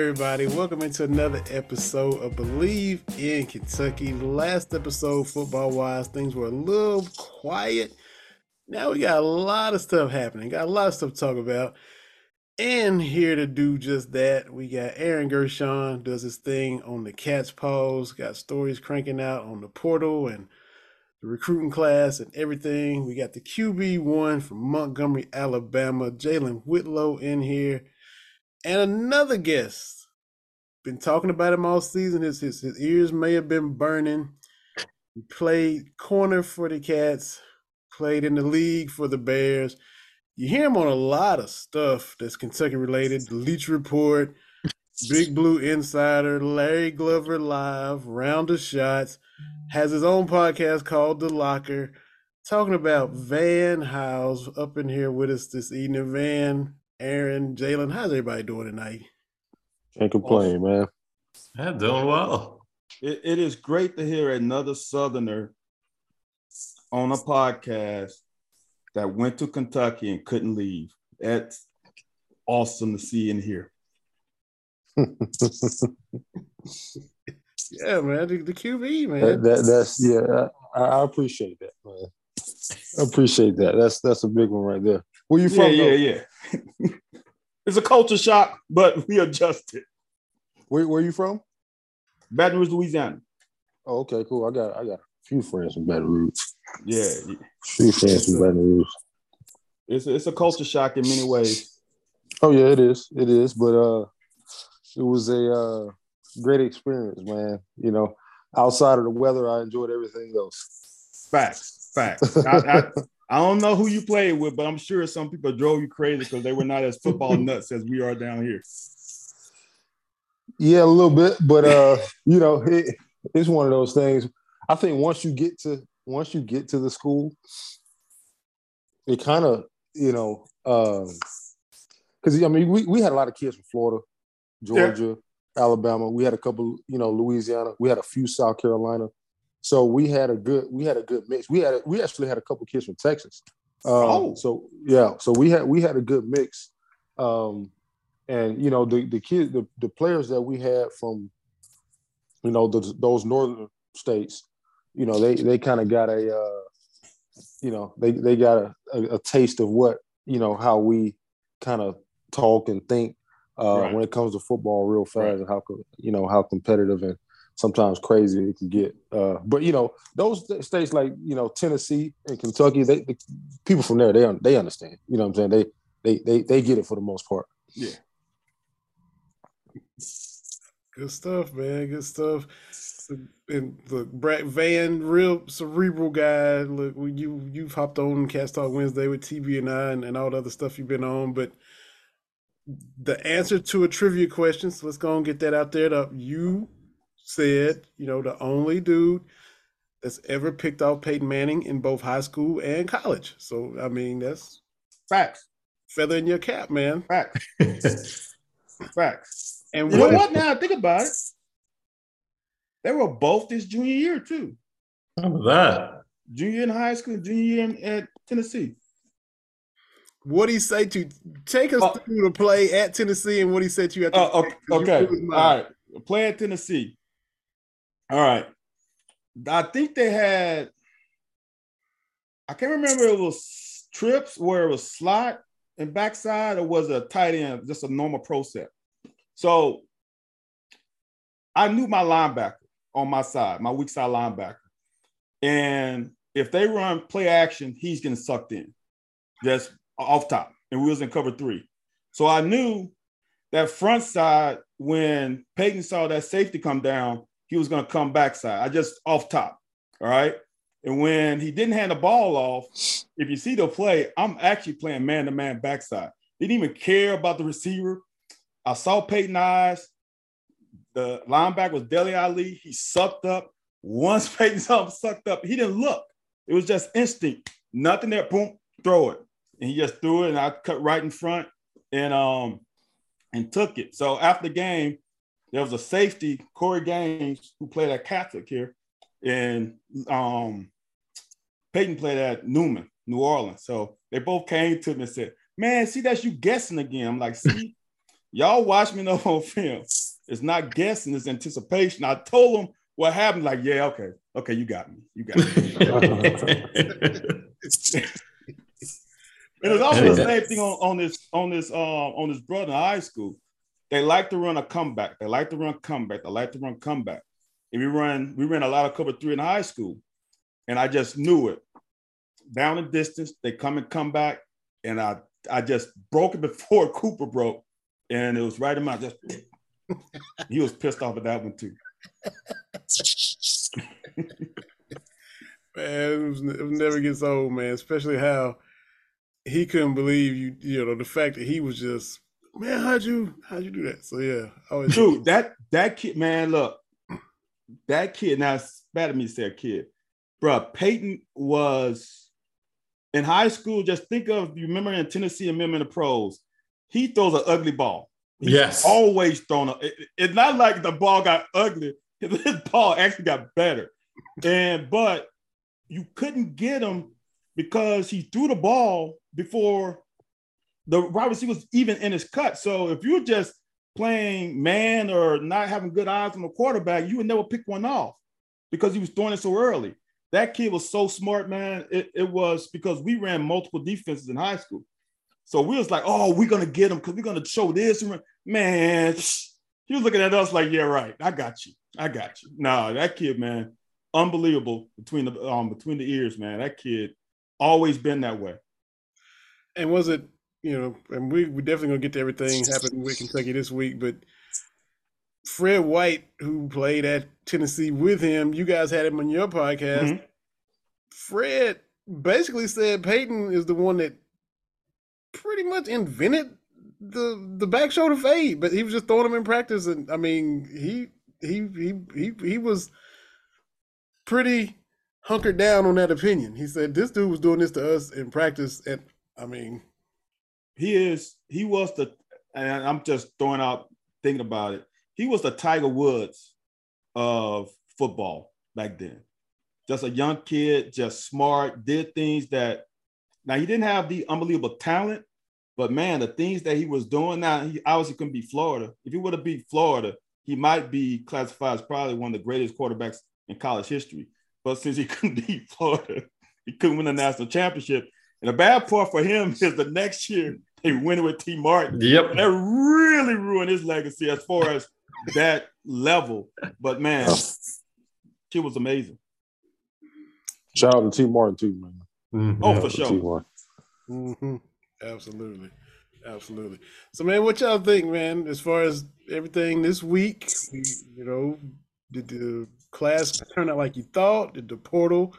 Everybody? Welcome into another episode of Believe in Kentucky. Last episode, football wise, things were a little quiet. Now we got a lot of stuff happening, got a lot of stuff to talk about. And here to do just that, we got Aaron Gershon does his thing on the Cats' Pause, got stories cranking out on the portal and the recruiting class and everything. We got the QB1 from Montgomery, Alabama, Jalen Whitlow in here. And another guest. Been talking about him all season. His, his his ears may have been burning. He played corner for the Cats, played in the league for the Bears. You hear him on a lot of stuff that's Kentucky related. The Leach Report, Big Blue Insider, Larry Glover Live, Round of Shots. Has his own podcast called The Locker. Talking about Van Hiles up in here with us this evening. Van, Aaron, Jalen, how's everybody doing tonight? Can't complain, man. Yeah, doing well. It, it is great to hear another Southerner on a podcast that went to Kentucky and couldn't leave. That's awesome to see and hear. Yeah, man, the, the QB, man. That, that, that's yeah. I, I appreciate that, man. I appreciate that. That's that's a big one right there. Where you Yeah, from? yeah, though? yeah. it's a culture shock, but we adjusted. Where where you from? Baton Rouge, Louisiana. Oh, okay, cool. I got I got a few friends from Baton Rouge. Yeah, few friends from Baton Rouge. it's a, it's a culture shock in many ways. Oh yeah, it is. It is. But uh, it was a uh, great experience, man. You know, outside of the weather, I enjoyed everything else. Facts, facts. I, I, I don't know who you played with, but I'm sure some people drove you crazy because they were not as football nuts as we are down here. Yeah, a little bit, but uh, you know, it, it's one of those things. I think once you get to once you get to the school, it kind of you know, because I mean, we, we had a lot of kids from Florida, Georgia, Alabama. We had a couple, you know, Louisiana. We had a few South Carolina. So we had a good we had a good mix. We had a, we actually had a couple kids from Texas. Um, Oh. so yeah, so we had we had a good mix. Um, and you know the the kids the, the players that we had from you know those, those northern states you know they they kind of got a uh, you know they they got a, a, a taste of what you know how we kind of talk and think uh, Right. when it comes to football real fast Right. and how you know how competitive and sometimes crazy it can get uh, but you know those st- states like you know Tennessee and Kentucky they the people from there they un- they understand you know what I'm saying they they they they get it for the most part Yeah. Good stuff, man. Good stuff. And look, Brett Van, real cerebral guy. Look, when you you've hopped on Cast Talk Wednesday with TV and I and, and all the other stuff you've been on, but the answer to a trivia question, so let's go and get that out there. The, you said, you know, the only dude that's ever picked off Peyton Manning in both high school and college. So I mean, that's Facts, feather in your cap, man. facts, facts. And You know what? what? Now think about it. They were both this junior year too. How about that? Junior in high school, junior year in, at Tennessee. What he say to take us Oh. through the play at Tennessee and what he said to you at the Oh, okay. okay. You blew his All mind. right. Play at Tennessee. All right. I think they had, I can't remember it was trips where it was slot and backside, or was a tight end, just a normal pro set? So I knew my linebacker on my side, my weak side linebacker. And if they run play action, he's getting sucked in just off top. And we was in cover three. So I knew that front side, when Peyton saw that safety come down, he was going to come backside. I just off top. All right. And when he didn't hand the ball off, if you see the play, I'm actually playing man to man backside. Didn't even care about the receiver. I saw Peyton eyes. The linebacker was Deli Ali. He sucked up. Once Peyton saw sucked up, he didn't look. It was just instinct. Nothing there. Boom, throw it. And he just threw it, and I cut right in front and um and took it. So after the game, there was a safety, Corey Gaines, who played at Catholic here, and um Peyton played at Newman, New Orleans. So they both came to me and said, Man, see, that's you guessing again. I'm like, see, y'all watch me know on film. It's not guessing, it's anticipation. I told them what happened, like, yeah, okay, okay, you got me. You got me. And it's also the same thing on, on this on this uh, on this brother in high school. They like to run a comeback. They like to run comeback. They like to run comeback. And we run we ran a lot of cover three in high school, and I just knew it. Down the distance, they come and come back, and I I just broke it before Cooper broke, and it was right in my just. he was pissed off at that one too. man, it, was, it never gets old, man. Especially how he couldn't believe you. You know the fact that he was just man. How'd you how'd you do that? So yeah, always dude, that that kid, man. Look, that kid. Now it's bad of me to say a kid, bro. Peyton was in high school. Just think of you remember in Tennessee and remember in the pros. He throws an ugly ball. He's yes, always thrown. A, it, it's not like the ball got ugly. His ball actually got better, and but you couldn't get him because he threw the ball before the wide was even in his cut. So if you're just playing man or not having good eyes on the quarterback, you would never pick one off because he was throwing it so early. That kid was so smart, man. It, it was because we ran multiple defenses in high school. So we was like, oh, we're gonna get him because we're gonna show this. Man, he was looking at us like, yeah, right. I got you. I got you. No, that kid, man, unbelievable between the um between the ears, man. That kid always been that way. And was it, you know, and we we definitely gonna get to everything happening with Kentucky this week, but Fred White, who played at Tennessee with him, you guys had him on your podcast. Mm-hmm. Fred basically said Peyton is the one that pretty much invented the the back shoulder fade, but he was just throwing them in practice, and I mean he he he he he was pretty hunkered down on that opinion. He said this dude was doing this to us in practice, and I mean, he is he was the and I'm just throwing out thinking about it. He was the Tiger Woods of football back then. Just a young kid, just smart, did things that now he didn't have the unbelievable talent, but man, the things that he was doing now, he obviously couldn't be Florida. If he would have beat Florida, he might be classified as probably one of the greatest quarterbacks in college history. But since he couldn't beat Florida, he couldn't win the national championship. And the bad part for him is the next year they win with Tee Martin. Yep. And that really ruined his legacy as far as that level. But man, she was amazing. Shout out to Tee Martin too, man. Mm-hmm. Oh, for sure. Mm-hmm. Absolutely. Absolutely. So, man, what y'all think, man, as far as everything this week? You know, did the class turn out like you thought? Did the portal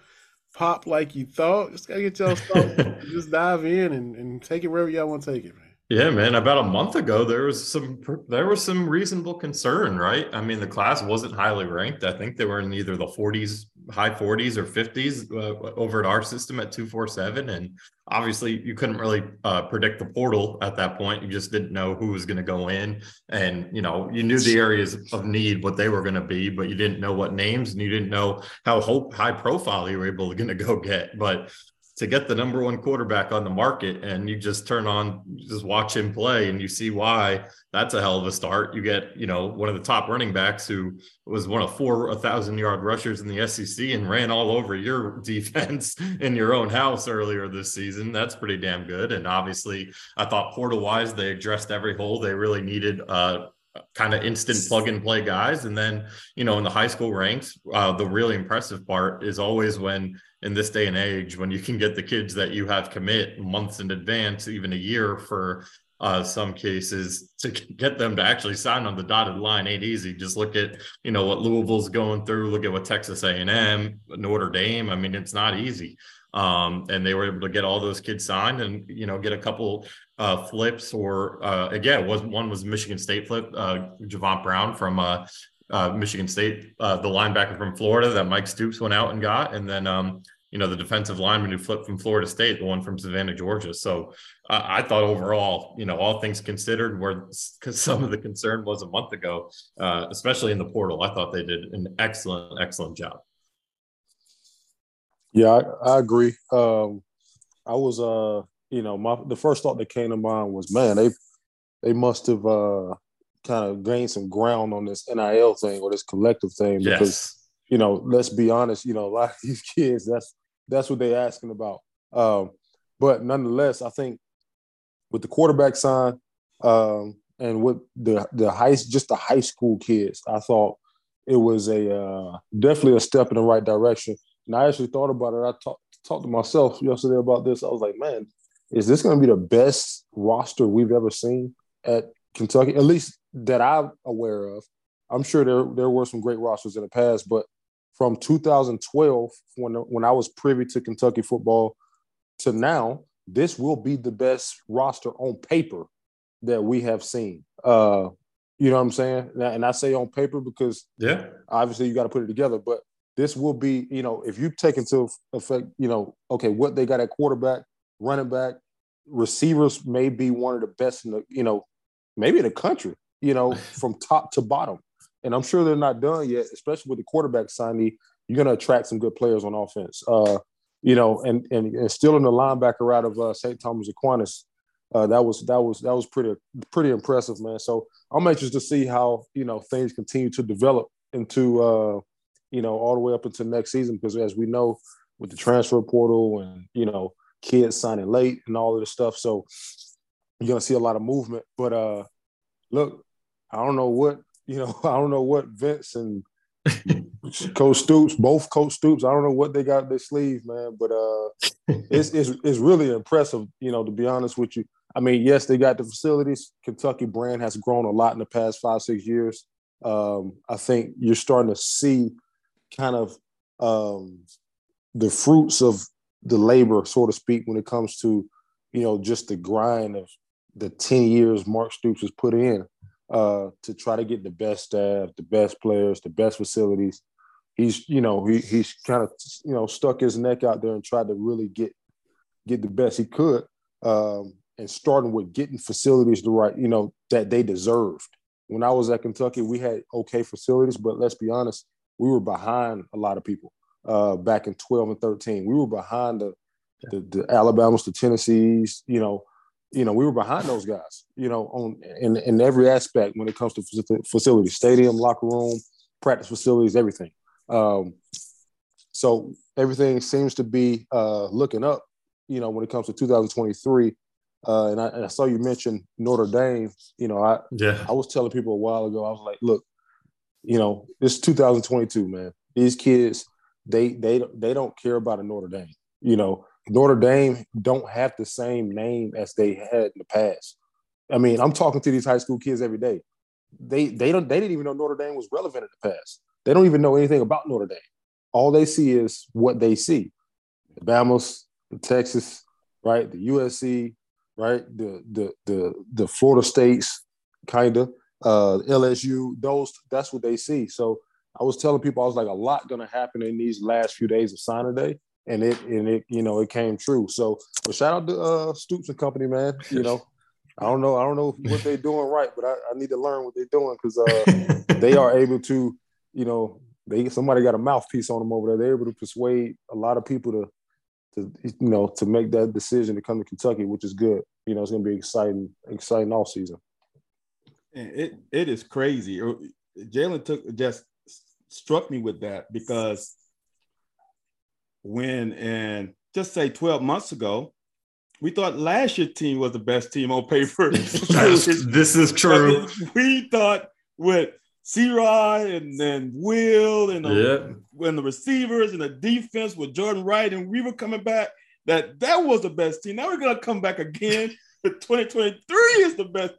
pop like you thought? Just gotta get y'all started. just dive in and, and take it wherever y'all want to take it, man. Yeah, man. About a month ago, there was some there was some reasonable concern, right? I mean, the class wasn't highly ranked. I think they were in either the 40s, high 40s, or 50s uh, over at our system at 247, and obviously you couldn't really uh, predict the portal at that point. You just didn't know who was going to go in, and you know you knew the areas of need what they were going to be, but you didn't know what names, and you didn't know how high profile you were able to going to go get. But to get the number one quarterback on the market and you just turn on just watch him play and you see why that's a hell of a start. You get you know one of the top running backs who was one of four 1000 yard rushers in the sec and ran all over your defense in your own house earlier this season. That's pretty damn good. And obviously i thought portal wise they addressed every hole they really needed uh kind of instant plug and play guys. And then, you know, in the high school ranks, uh, the really impressive part is always when in this day and age, when you can get the kids that you have commit months in advance, even a year for uh, some cases to get them to actually sign on the dotted line ain't easy. Just look at you know what Louisville's going through. Look at what Texas A&M, Notre Dame. I mean, it's not easy. Um, and they were able to get all those kids signed and you know get a couple uh, flips or uh, again was one was Michigan State flip uh, Javon Brown from uh, uh, Michigan State uh, the linebacker from Florida that Mike Stoops went out and got and then um, you know the defensive lineman who flipped from Florida State the one from Savannah Georgia so I thought overall you know all things considered where some of the concern was a month ago especially in the portal I thought they did an excellent excellent job. Yeah, I, I agree. Um, I was, uh, you know, my the first thought that came to mind was, man, they they must have uh, kind of gained some ground on this NIL thing or this collective thing yes. because, you know, let's be honest, you know, a lot of these kids, that's that's what they're asking about. Um, but nonetheless, I think with the quarterback sign um, and with the the high just the high school kids, I thought it was a uh, definitely a step in the right direction. And I actually thought about it. I talked talked to myself yesterday about this. I was like, man, is this going to be the best roster we've ever seen at Kentucky? At least that I'm aware of. I'm sure there there were some great rosters in the past, but from 2012, when when I was privy to Kentucky football, to now, this will be the best roster on paper that we have seen. Uh, you know what I'm saying? And I say on paper because yeah, obviously you got to put it together. But this will be, you know, if you take into effect, you know, okay, what they got at quarterback, running back, receivers may be one of the best in the, you know, maybe in the country, you know, from top to bottom. And I'm sure they're not done yet, especially with the quarterback signee. You're going to attract some good players on offense. Uh, you know, and, and and still in the linebacker out of uh, St. Thomas Aquinas, uh, that was that was that was pretty pretty impressive, man. So I'm anxious to see how you know things continue to develop into uh, you know, all the way up into next season because as we know with the transfer portal and, you know, kids signing late and all of this stuff. So you're gonna see a lot of movement. But uh look, I don't know what, you know, I don't know what Vince and Coach Stoops, both Coach Stoops, I don't know what they got their sleeve, man, but uh it's, it's it's really impressive, you know, to be honest with you. I mean, yes, they got the facilities. Kentucky brand has grown a lot in the past five, six years. Um, I think you're starting to see kind of um, the fruits of the labor, so to speak, when it comes to, you know, just the grind of the 10 years Mark Stoops has put in uh, to try to get the best staff, the best players, the best facilities. He's, you know, he, he's kind of, you know, stuck his neck out there and tried to really get get the best he could. Um, and starting with getting facilities the right, you know, that they deserved. When I was at Kentucky, we had okay facilities, but let's be honest, we were behind a lot of people uh, back in 12 and 13. We were behind the, the, the Alabamas, the Tennessees, you know, you know, we were behind those guys, you know, on in, in every aspect when it comes to facilities, stadium, locker room, practice facilities, everything. Um, so everything seems to be uh, looking up, you know, when it comes to 2023. Uh, and, I, and I saw you mention Notre Dame. You know, I yeah. I was telling people a while ago. I was like, look, you know, it's 2022, man. These kids, they they they don't care about a Notre Dame. You know, Notre Dame don't have the same name as they had in the past. I mean, I'm talking to these high school kids every day. They they don't they didn't even know Notre Dame was relevant in the past. They don't even know anything about Notre Dame. All they see is what they see. The Bama's, the Texas, right? The USC, right? The the the the Florida States, kind of uh, LSU, those that's what they see. So I was telling people I was like a lot going to happen in these last few days of signing day, and it and it you know it came true. So but shout out to uh, Stoops and company, man. You know. I don't know. I don't know what they're doing right, but I, I need to learn what they're doing because uh, they are able to, you know, they somebody got a mouthpiece on them over there. They're able to persuade a lot of people to to you know to make that decision to come to Kentucky, which is good. You know, it's going to be exciting, exciting all season. It it is crazy. Jalen took just struck me with that because when and just say 12 months ago, we thought last year's team was the best team on paper. this is true. We thought with C Rod and then Will and the, the receivers and the defense with Jordan Wright and we were coming back, that that was the best team. Now we're gonna come back again. 2023 is the best.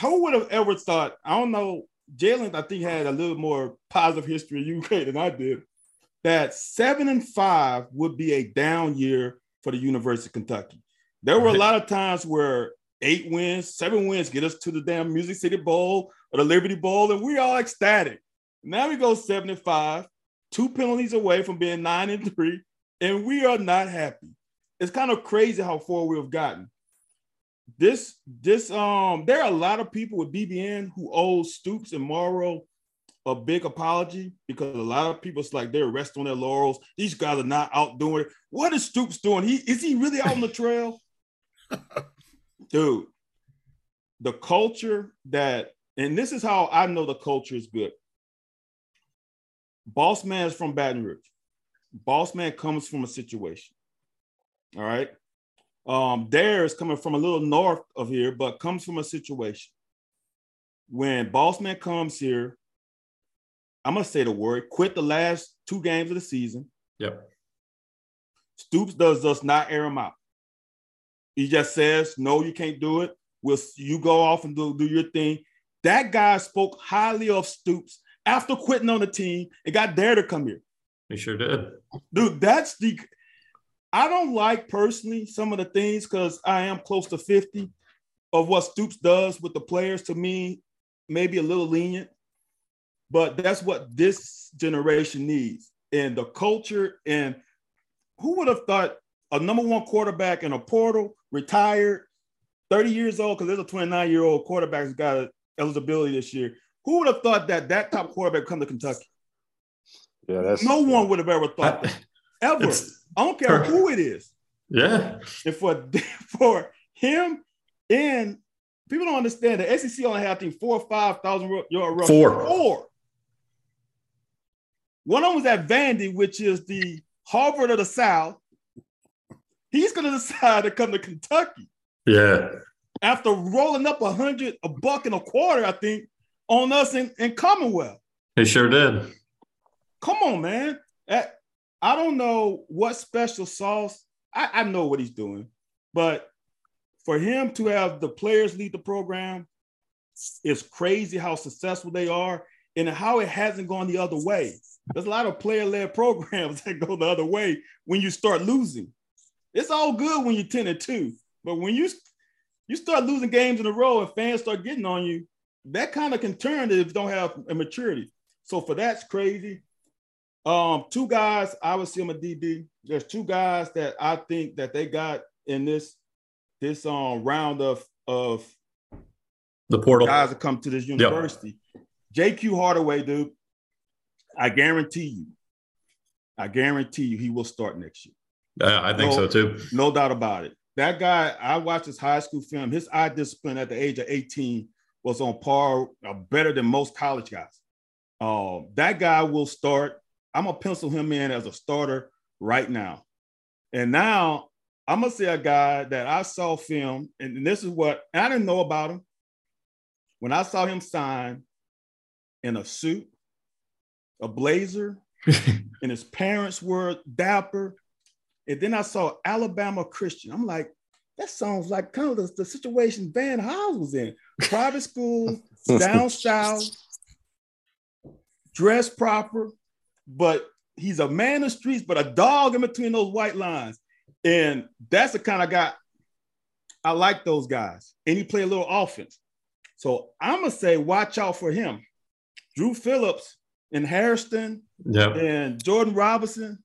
Who would have ever thought? I don't know. Jalen, I think, had a little more positive history in UK than I did. That seven and five would be a down year for the University of Kentucky. There were a lot of times where eight wins, seven wins get us to the damn Music City Bowl or the Liberty Bowl, and we're all ecstatic. Now we go 75, two penalties away from being nine and three, and we are not happy. It's kind of crazy how far we've gotten. This, this, um, there are a lot of people with BBN who owe Stoops and Marrow a big apology because a lot of people's like they're resting on their laurels. These guys are not out doing it. What is Stoops doing? He is he really out on the trail? Dude, the culture that, and this is how I know the culture is good. Boss man is from Baton Rouge. Boss man comes from a situation. All right. Um, Dare is coming from a little north of here, but comes from a situation. When Bossman comes here, I'm gonna say the word, quit the last two games of the season. Yep. Stoops does just not air him out. He just says, no, you can't do it. We'll you go off and do, do your thing. That guy spoke highly of Stoops after quitting on the team and got Dare to come here. He sure did. Dude, that's the I don't like personally some of the things because I am close to 50 of what Stoops does with the players to me, maybe a little lenient, but that's what this generation needs. And the culture, and who would have thought a number one quarterback in a portal, retired, 30 years old, because there's a 29 year old quarterback who's got eligibility this year. Who would have thought that that top quarterback come to Kentucky? Yeah, that's No one would have ever thought that. Ever. It's- I don't care who it is. yeah. And for for him and people don't understand the SEC only had I think four or five thousand yard rush. Four. Four. One of them was at Vandy, which is the Harvard of the South. He's going to decide to come to Kentucky Yeah. after rolling up a hundred, a buck and a quarter, I think, on us in, in Commonwealth. He sure did. Come on, man. That- I don't know what special sauce. I, I know what he's doing, but for him to have the players lead the program, it's crazy how successful they are and how it hasn't gone the other way. There's a lot of player-led programs that go the other way when you start losing. It's all good when you're 10 and 2, but when you you start losing games in a row and fans start getting on you, that kind of can turn if you don't have maturity. So for that's crazy. Um, two guys, I would see them a DB. There's two guys that I think that they got in this this um round of of The portal. guys that come to this university. JQ Hardaway, dude. I guarantee you, I guarantee you he will start next year. Yeah, I think No. so too. No doubt about it. That guy, I watched his high school film. His eye discipline at the age of 18 was on par, uh, better than most college guys. Um, that guy will start. I'm gonna pencil him in as a starter right now. And now I'm gonna see a guy that I saw film, and this is what I didn't know about him. When I saw him sign in a suit, a blazer, and his parents were dapper. And then I saw Alabama Christian. I'm like, that sounds like kind of the, the situation Van Hiles was in. Private school, down south, dressed proper, but he's a man of streets, but a dog in between those white lines. And that's the kind of guy I like those guys. And he play a little offense. So I'm gonna say, watch out for him. Drew Phillips and Harrison Yeah. and Jordan Robinson,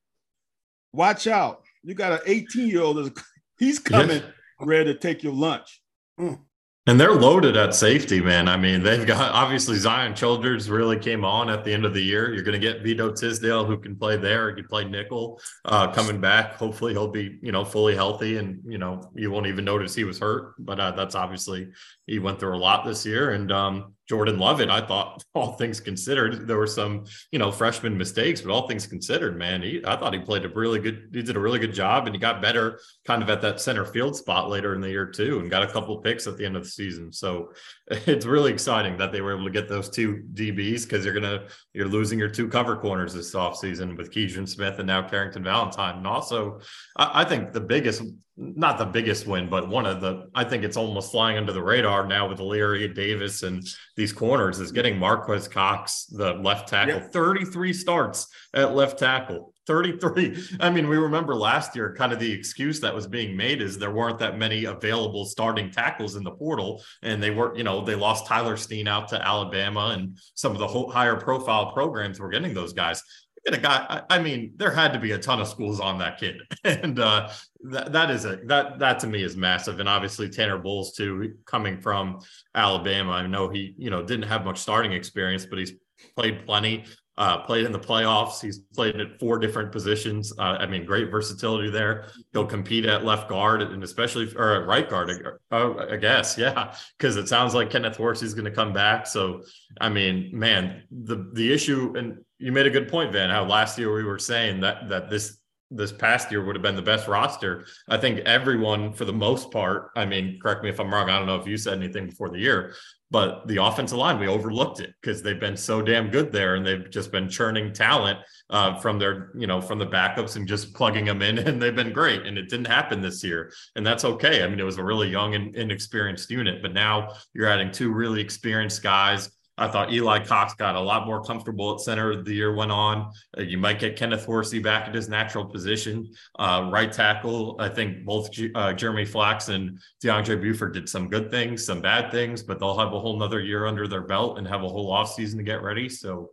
watch out. You got an 18 year old, he's coming ready to take your lunch. Mm. And they're loaded at safety, man. I mean, they've got obviously Zion Childress really came on at the end of the year. You're going to get Vito Tisdale, who can play there. He can play nickel, uh, coming back. Hopefully, he'll be you know fully healthy, and you know you won't even notice he was hurt. But uh, that's obviously he went through a lot this year. And um, Jordan Lovett, I thought, all things considered, there were some, you know, freshman mistakes, but all things considered, man, he, I thought he played a really good, he did a really good job and he got better kind of at that center field spot later in the year too, and got a couple picks at the end of the season. So it's really exciting that they were able to get those two DBs because you're going to, you're losing your two cover corners this offseason with Keidron Smith and now Carrington Valentine. And also, I, I think the biggest not the biggest win, but one of the, I think it's almost flying under the radar now with Leary, Davis, and these corners is getting Marques Cox, the left tackle, 33 starts at left tackle. 33. I mean, we remember last year, kind of the excuse that was being made is there weren't that many available starting tackles in the portal. And they were, you know, they lost Tyler Steen out to Alabama, and some of the higher profile programs were getting those guys a guy. I, I, mean, there had to be a ton of schools on that kid, and uh, that that is a that that to me is massive. And obviously Tanner Bowles too, coming from Alabama. I know he you know didn't have much starting experience, but he's played plenty. Uh, played in the playoffs. He's played at four different positions. Uh, I mean, great versatility there. He'll compete at left guard and especially or at right guard. Oh, I guess, yeah, because it sounds like Kenneth Horsey is going to come back. So, I mean, man, the the issue and you made a good point, Van. How last year we were saying that that this this past year would have been the best roster. I think everyone, for the most part, I mean, correct me if I'm wrong. I don't know if you said anything before the year, but the offensive line, we overlooked it because they've been so damn good there, and they've just been churning talent uh, from their, you know, from the backups and just plugging them in, and they've been great. And it didn't happen this year, and that's okay. I mean, it was a really young and inexperienced unit, but now you're adding two really experienced guys I thought Eli Cox got a lot more comfortable at center the year went on. Uh, you might get Kenneth Horsey back at his natural position. Uh, right tackle, I think both G- uh, Jeremy Flax and DeAndre Buford did some good things, some bad things, but they'll have a whole nother year under their belt and have a whole offseason to get ready. So,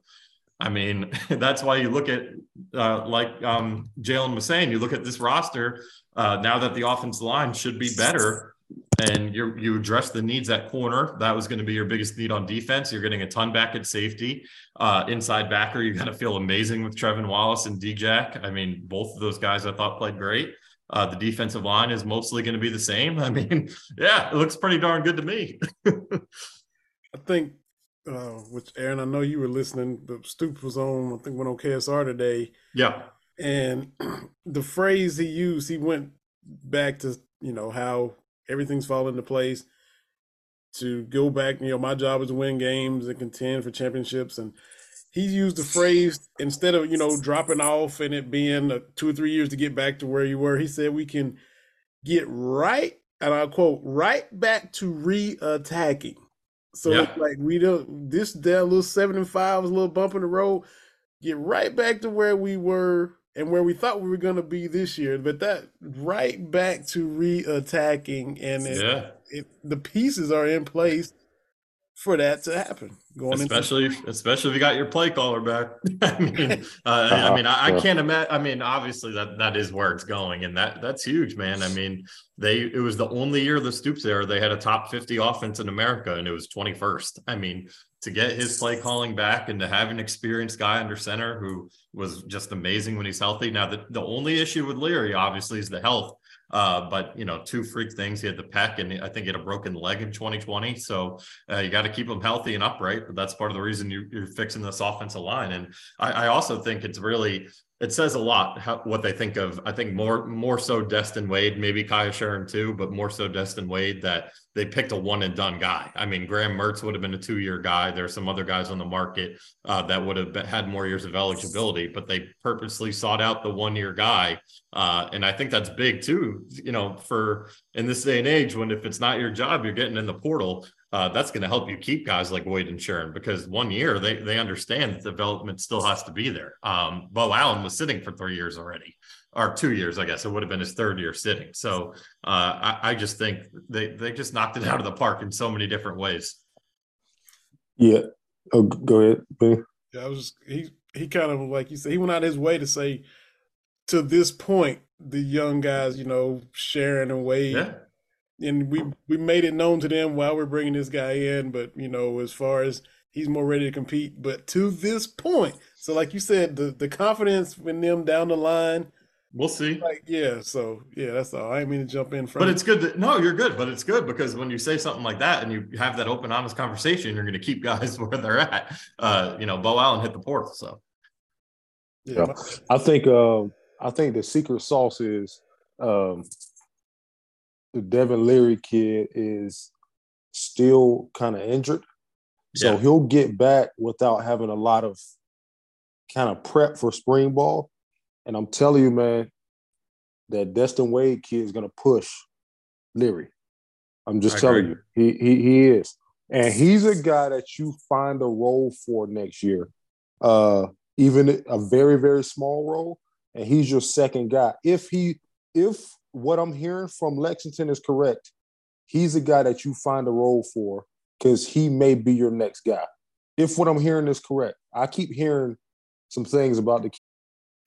I mean, that's why you look at, uh, like um, Jalen was saying, you look at this roster uh, now that the offensive line should be better and you you address the needs at corner. That was going to be your biggest need on defense. You're getting a ton back at safety. Uh, inside backer, you're going to feel amazing with Trevin Wallace and D-Jack. I mean, both of those guys I thought played great. Uh, the defensive line is mostly going to be the same. I mean, yeah, it looks pretty darn good to me. I think, uh, which Aaron, I know you were listening, but Stoop was on, I think, went on KSR today. Yeah. And the phrase he used, he went back to, you know, how everything's falling into place to go back. You know, my job is to win games and contend for championships. And he used the phrase instead of you know dropping off and it being two or three years to get back to where you were. He said we can get right, and I quote, right back to re-attacking. So yeah. like we don't this that little seven and five was a little bump in the road. Get right back to where we were and where we thought we were going to be this year, but that right back to re-attacking, and it, yeah. it, the pieces are in place for that to happen. Going especially, into- especially if you got your play caller back. I mean, uh, I mean, I, I can't imagine. I mean, obviously that that is where it's going, and that that's huge, man. I mean, they it was the only year the Stoops era they had a top fifty offense in America, and it was twenty first. I mean, to get his play calling back and to have an experienced guy under center who was just amazing when he's healthy. Now, the, the only issue with Leary, obviously, is the health. Uh, but you know, two freak things. He had the pec, and I think he had a broken leg in 2020. So uh, you got to keep him healthy and upright. But that's part of the reason you, are fixing this offensive line. And I, I also think it's really it says a lot how, what they think of. I think more more so Destin Wade, maybe Kaiya Sheron too, but more so Destin Wade that they picked a one and done guy. I mean, Graham Mertz would have been a two year guy. There are some other guys on the market uh, that would have been, had more years of eligibility, but they purposely sought out the one year guy. Uh, and I think that's big too. You know, for in this day and age, when if it's not your job, you're getting in the portal uh, that's going to help you keep guys like Wade and Sheron because one year they they understand that development still has to be there. Um, Beau Allen was sitting for three years already, or two years, I guess. It would have been his third year sitting. So uh, I, I, just think they they just knocked it out of the park in so many different ways. Yeah. Oh, go ahead. Ben. Yeah, I was just he he kind of like you said he went out his way to say to this point the young guys, you know, Sheron and Wade. Yeah and we we made it known to them while we're bringing this guy in. But you know, as far as he's more ready to compete, but to this point, so like you said, the the confidence in them down the line. We'll see. Like yeah, so yeah, that's all. I didn't mean to jump in front. But it's good. That, no, you're good. But it's good because when you say something like that and you have that open, honest conversation, you're going to keep guys where they're at. Uh, you know, Beau Allen hit the portal, so yeah. yeah. I think. Uh, I think the secret sauce is um, the Devin Leary kid is still kind of injured. So yeah. he'll get back without having a lot of kind of prep for spring ball. And I'm telling you, man, that Destin Wade kid is gonna push Leary. I'm just I telling agree. you, he, he he is, and he's a guy that you find a role for next year, uh, even a very very small role, and he's your second guy. If he if what I'm hearing from Lexington is correct, he's a guy that you find a role for because he may be your next guy. If what I'm hearing is correct, I keep hearing some things about the.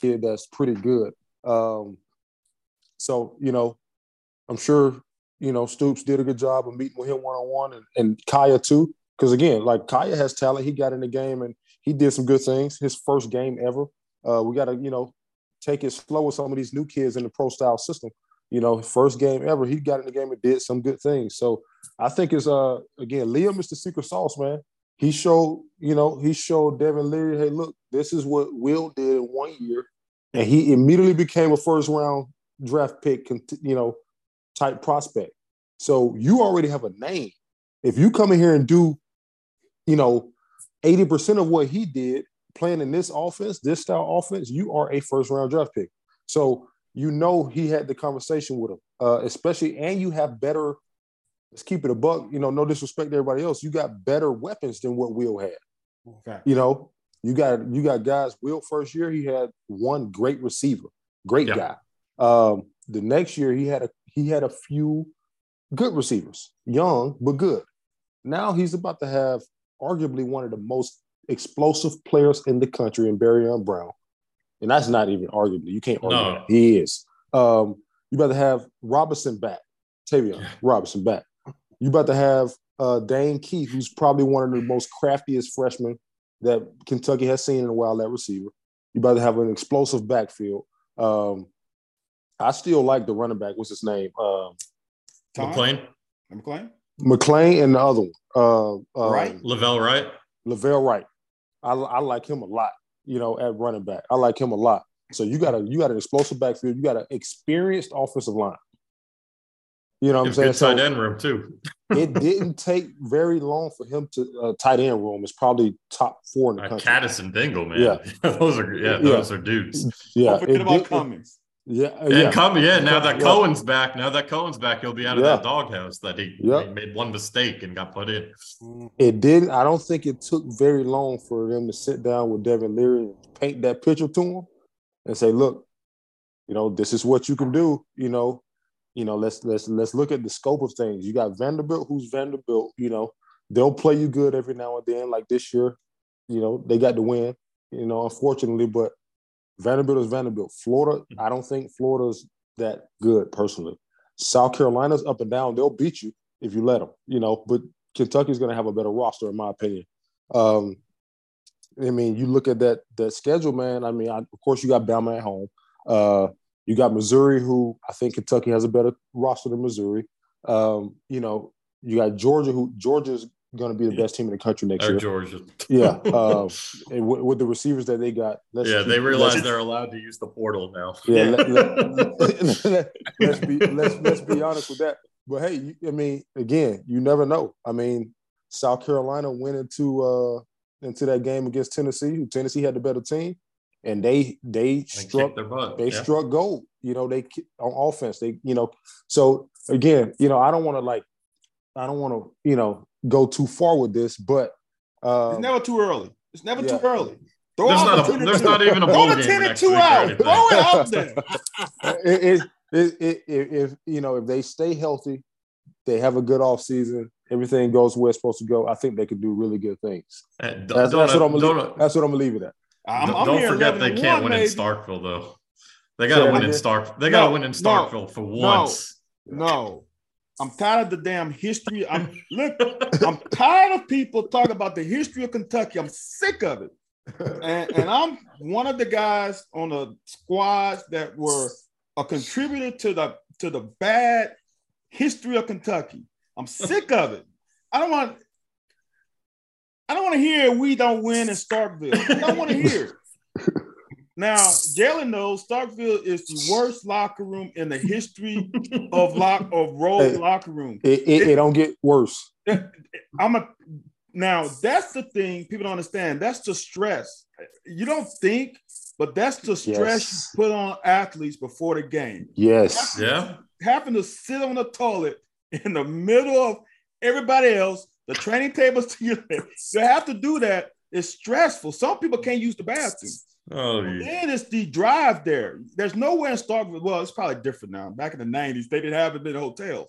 Kid that's pretty good. Um, so, you know, I'm sure, you know, Stoops did a good job of meeting with him one on one and Kaiya too. Because again, like Kaiya has talent. He got in the game and he did some good things. His first game ever. Uh, we got to, you know, take it slow with some of these new kids in the pro style system. You know, first game ever, he got in the game and did some good things. So I think it's uh again, Liam is the secret sauce, man. He showed, you know, he showed Devin Leary, hey, look, this is what Will did in one year, and he immediately became a first round draft pick, you know, type prospect. So you already have a name. If you come in here and do, you know, 80% of what he did, playing in this offense, this style offense, you are a first round draft pick. So you know he had the conversation with him, uh, especially, and you have better. Let's keep it a buck. You know, no disrespect to everybody else. You got better weapons than what Will had. Okay. You know, you got you got guys. Will first year he had one great receiver, great guy. Um, the next year he had a he had a few good receivers, young but good. Now he's about to have arguably one of the most explosive players in the country in Barion Brown. And that's not even arguably. You can't argue no. that. He is. Um, you about to have Robinson back, Tayvion Robinson back. You about to have uh, Dane Key, who's probably one of the most craftiest freshmen that Kentucky has seen in a while at receiver. You better have an explosive backfield. Um, I still like the running back. What's his name? Um, McLean. McLean McClain and the other one. Uh, uh, right. Lavelle Wright. Lavelle Wright. I, I like him a lot. You know, at running back, I like him a lot. So you got a you got an explosive backfield. You got an experienced offensive line. You know what I'm saying? Good so tight end room too. it didn't take very long for him to uh, tight end room. It's probably top four in the uh, country. Kattus and Dingle, man. Yeah, those are yeah, those yeah. are dudes. Yeah, Don't forget about Cummings. Yeah, and yeah. come, yeah. Now that yeah. Cohen's back, now that Cohen's back, he'll be out of yeah. that doghouse that he, yep. he, made one mistake and got put in. It didn't. I don't think it took very long for them to sit down with Devin Leary and paint that picture to him and say, "Look, you know, this is what you can do. You know, you know, let's let's let's look at the scope of things. You got Vanderbilt, who's Vanderbilt. You know, they'll play you good every now and then. Like this year, you know, they got the win. You know, unfortunately, but Vanderbilt is Vanderbilt. Florida, I don't think Florida's that good personally. South Carolina's up and down. They'll beat you if you let them, you know, but Kentucky's going to have a better roster, in my opinion. Um, I mean, you look at that that schedule, man. I mean, I, of course, you got Bama at home. Uh, you got Missouri, who I think Kentucky has a better roster than Missouri. Um, you know, you got Georgia, who Georgia's going to be the best team in the country next Our year. Georgia. yeah, uh, and w- with the receivers that they got. yeah, they realize they're allowed to use the portal now. Yeah, let, us let, be let's let's be honest with that. But hey, you, I mean, again, you never know. I mean, South Carolina went into uh, into that game against Tennessee. Tennessee had the better team, and they they, they struck they yeah. struck gold. You know, they on offense. They you know so again, you know, I don't want to like I don't want to, you know, go too far with this, but um, It's never too early. It's never Yeah. too early. Throw There's out not the a, there's not even a Throw bowl the game 10 and 2 out. Throw it out there. it, it, it, it, it, if you know if they stay healthy, they have a good off season, everything goes where it's supposed to go. I think they could do really good things. That's, don't- that's what I'm gonna don't- leave, that's what I'm gonna leave it at. I'm, don't I'm don't forget they can't one, win in. Starkville though. They got to win in again? Stark. They got to No, win in no, Starkville for once. No, I'm tired of the damn history. I'm look. I'm tired of people talking about the history of Kentucky. I'm sick of it. And, and I'm one of the guys on the squads that were a contributor to the to the bad history of Kentucky. I'm sick of it. I don't want. I don't want to hear we don't win in Starkville. I don't want to hear. it. Now, Jalen knows Starkville is the worst locker room in the history of lock of road Hey. locker room. It, it, it don't get worse. I'm a now that's the thing people don't understand. That's the stress. You don't think, but that's the stress Yes. you put on athletes before the game. Yes. Yeah. Having to sit on the toilet in the middle of everybody else, the training tables to your left. To have to do that. It's stressful. Some people can't use the bathroom. Oh, yeah. Then it's the drive there. There's nowhere in Starkville. Well, it's probably different now. Back in the 90s, they didn't have it in hotels.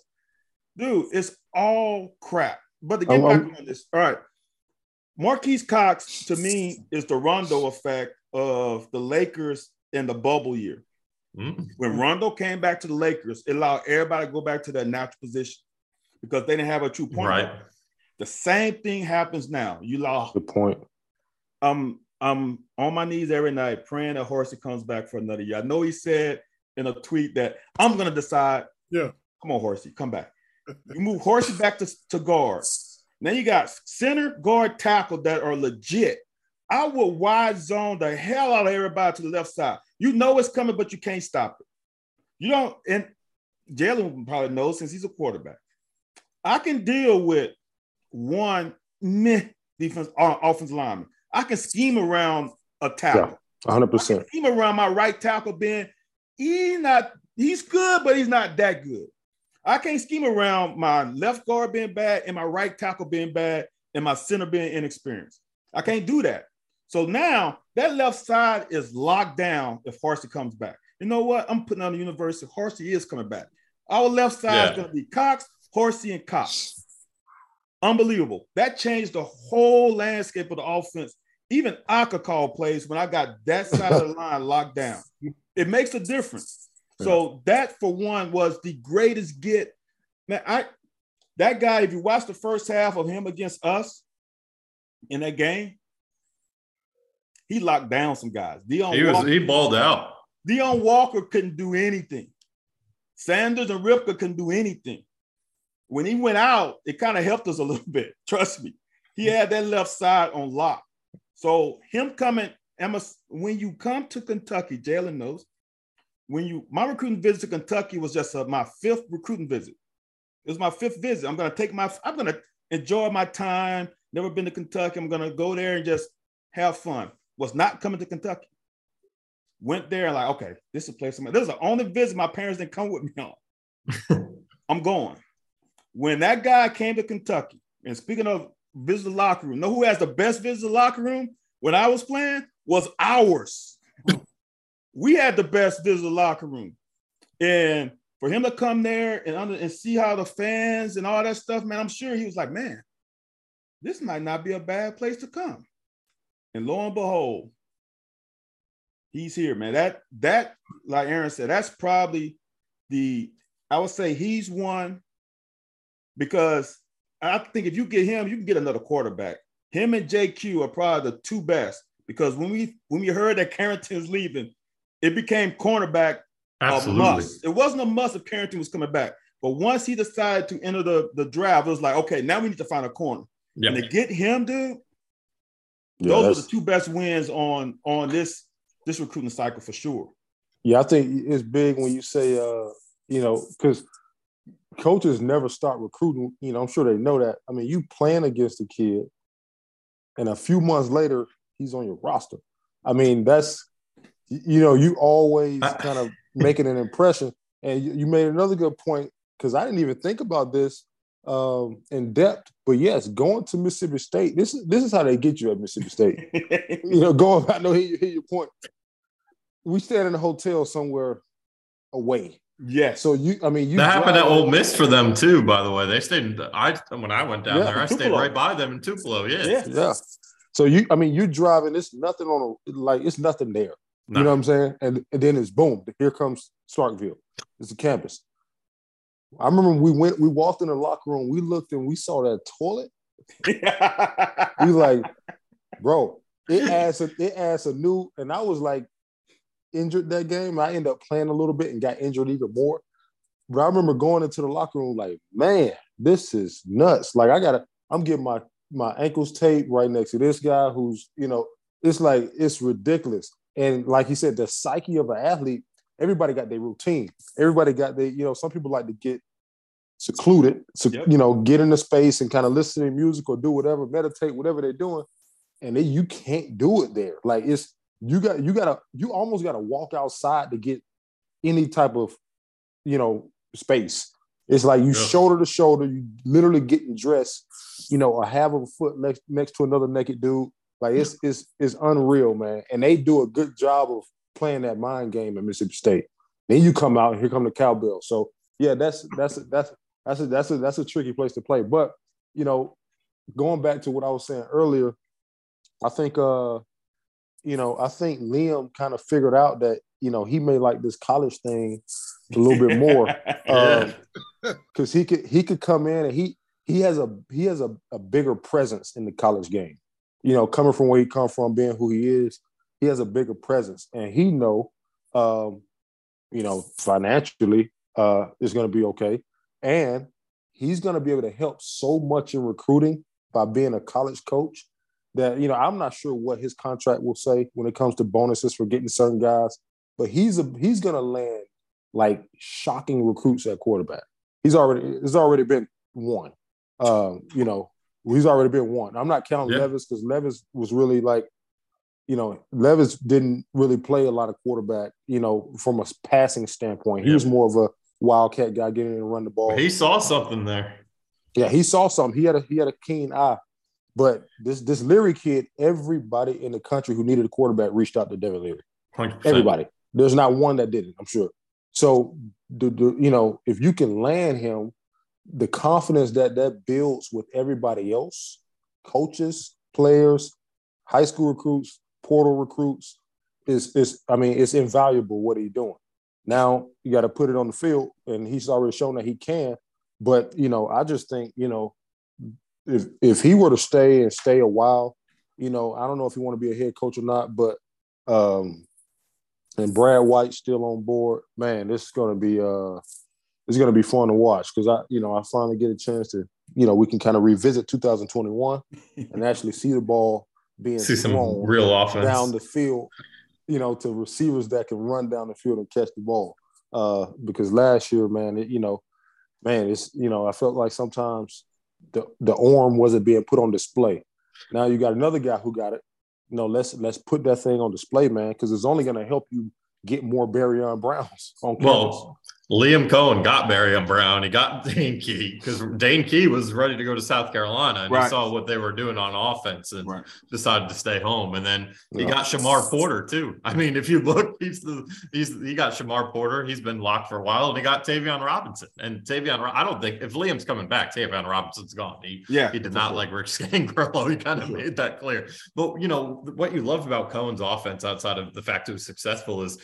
Dude, it's all crap. But to get I'm- back I'm- on this, all right. Marques Cox, to me, is the Rondo effect of the Lakers in the bubble year. Mm. When Rondo came back to the Lakers, it allowed everybody to go back to their natural position because they didn't have a true point. Right. guard. The same thing happens now. You lost. Good point. I'm I'm on my knees every night praying that Horsey comes back for another year. I know he said in a tweet that I'm gonna decide. Yeah. Come on, Horsey, come back. You move Horsey back to, to guard. Now you got center guard tackle that are legit. I will wide zone the hell out of everybody to the left side. You know it's coming, but you can't stop it. You don't, and Jalen probably knows since he's a quarterback. I can deal with one meh defense uh, offensive lineman. I can scheme around a tackle. 100%. Scheme around my right tackle being he's not he's good, but he's not that good. I can't scheme around my left guard being bad and my right tackle being bad and my center being inexperienced. I can't do that. So now that left side is locked down if Horsey comes back. You know what? I'm putting on the university. Horsey is coming back. Our left side is going to be Cox, Horsey, and Cox. Unbelievable. That changed the whole landscape of the offense. Even I could call plays when I got that side of the line locked down. It makes a difference. So that for one was the greatest get. Man, I that guy, if you watch the first half of him against us in that game, he locked down some guys. Deone, He was Walker, he balled out. Deone Walker couldn't do anything. Sanders and Ripka couldn't do anything. When he went out, it kind of helped us a little bit. Trust me. He had that left side on lock. So him coming, Emma, when you come to Kentucky, Jalen knows. When you my recruiting visit to Kentucky was just uh, my fifth recruiting visit. It was my fifth visit. I'm gonna take my I'm gonna enjoy my time. Never been to Kentucky. I'm gonna go there and just have fun. Was not coming to Kentucky. Went there and like, okay, this is a place. I'm This is the only visit my parents didn't come with me on. I'm going. When that guy came to Kentucky, and speaking of visit the locker room, know who has the best visit the locker room when I was playing? Was ours. we had the best visit the locker room. And for him to come there and under and see how the fans and all that stuff, man, I'm sure he was like, man, this might not be a bad place to come. And lo and behold, he's here, man. That that, like Aaron said, that's probably the I would say he's one because I think if you get him, you can get another quarterback. Him and JQ are probably the two best because when we when we heard that Carrington's leaving, it became cornerback a must. It wasn't a must if Carrington was coming back. But once he decided to enter the, the draft, it was like, okay, now we need to find a corner. Yep. And to get him, dude, Yeah, those are the two best wins on on this this recruiting cycle for sure. Yeah, I think it's big when you say, uh, you know, because coaches never start recruiting. You know, I'm sure they know that. I mean, you playing against a kid, and a few months later, he's on your roster. I mean, that's you know, you always kind of making an impression. And you, you made another good point because I didn't even think about this um, in depth. But yes, going to Mississippi State, this is this is how they get you at Mississippi State. you know, going. I know hear, hear your point. We stayed in a hotel somewhere away. Yeah. So you, I mean, you that happened drive at Ole Miss for them too. By the way, they stayed. In, I when I went down Yeah, there, I stayed right by them in Tupelo. Yeah, Yeah. Yeah. So you, I mean, you driving. It's nothing on a like. It's nothing there. Nah. You know what I'm saying? And, and then it's boom. Here comes Starkville. It's a campus. I remember we went. We walked in the locker room. We looked and we saw that toilet. We like, bro. It adds a, it adds a new. And I was like injured that game. I ended up playing a little bit and got injured even more. But I remember going into the locker room like, man, this is nuts. Like I gotta. I'm getting my my ankles taped right next to this guy who's you know. It's like it's ridiculous. And like he said, the psyche of an athlete. Everybody got their routine. Everybody got their. You know, some people like to get secluded, so, Yep. you know, get in the space and kind of listen to music or do whatever, meditate, whatever they're doing and then you can't do it there. Like it's you got you gotta you almost gotta walk outside to get any type of you know space. It's like you Yeah. shoulder to shoulder, you literally getting dressed, you know, or have a foot next next to another naked dude. Like it's it's it's unreal, man. And they do a good job of playing that mind game at Mississippi State. Then you come out and here come the cowbell. So yeah, that's that's that's that's a that's a that's a tricky place to play. But you know, going back to what I was saying earlier, I think uh, you know, I think Liam kind of figured out that, you know, he may like this college thing a little bit more. Because he could he could come in and he he has a he has a, a bigger presence in the college game. You know, coming from where he come from, being who he is, he has a bigger presence, and he know, um, you know, financially, uh, is going to be okay, and he's going to be able to help so much in recruiting by being a college coach. That you know, I'm not sure what his contract will say when it comes to bonuses for getting certain guys, but he's a he's going to land like shocking recruits at quarterback he's already it's already been one. Um, you know, he's already been one. I'm not counting Yeah. Levis because Levis was really like, you know, Levis didn't really play a lot of quarterback, you know, from a passing standpoint. He Yeah. was more of a wildcat guy, getting in and run the ball. he saw something there. yeah, he saw something. He had a he had a keen eye. But this this Leary kid, everybody in the country who needed a quarterback reached out to Devin Leary. 100%. Everybody. There's not one that didn't, I'm sure. So, the, the, you know, if you can land him, the confidence that that builds with everybody else, coaches, players, high school recruits, portal recruits, is is I mean, it's invaluable what he's doing. Now you got to put it on the field, and he's already shown that he can. But you know, I just think you know, if if he were to stay and stay a while, you know, I don't know if he want to be a head coach or not, but um, and Brad White still on board, man, this is going to be uh, it's to be fun to watch because I, you know, I finally get a chance to, you know, we can kind of revisit 2021 and actually see the ball being See some real offense. down the field, you know, to receivers that can run down the field and catch the ball. Uh, because last year, man, it, you know, man, it's you know, I felt like sometimes the the arm wasn't being put on display. Now you got another guy who got it. You know, let's let's put that thing on display, man, because it's only going to help you get more Barion Browns on campus. Well, Liam Coen got Barion Brown. He got Dane Key because Dane Key was ready to go to South Carolina and he saw what they were doing on offense and Right. decided to stay home. And then he Yeah. got Shamar Porter too. I mean, if you look, he's the he's he got Shamar Porter. He's been locked for a while, and he got Tayvion Robinson. And Tayvion, I don't think if Liam's coming back, Tayvion Robinson's gone. He Yeah. he did not like Rick Scangarello. He kind of Sure. made that clear. But you know what you love about Coen's offense, outside of the fact it was successful, is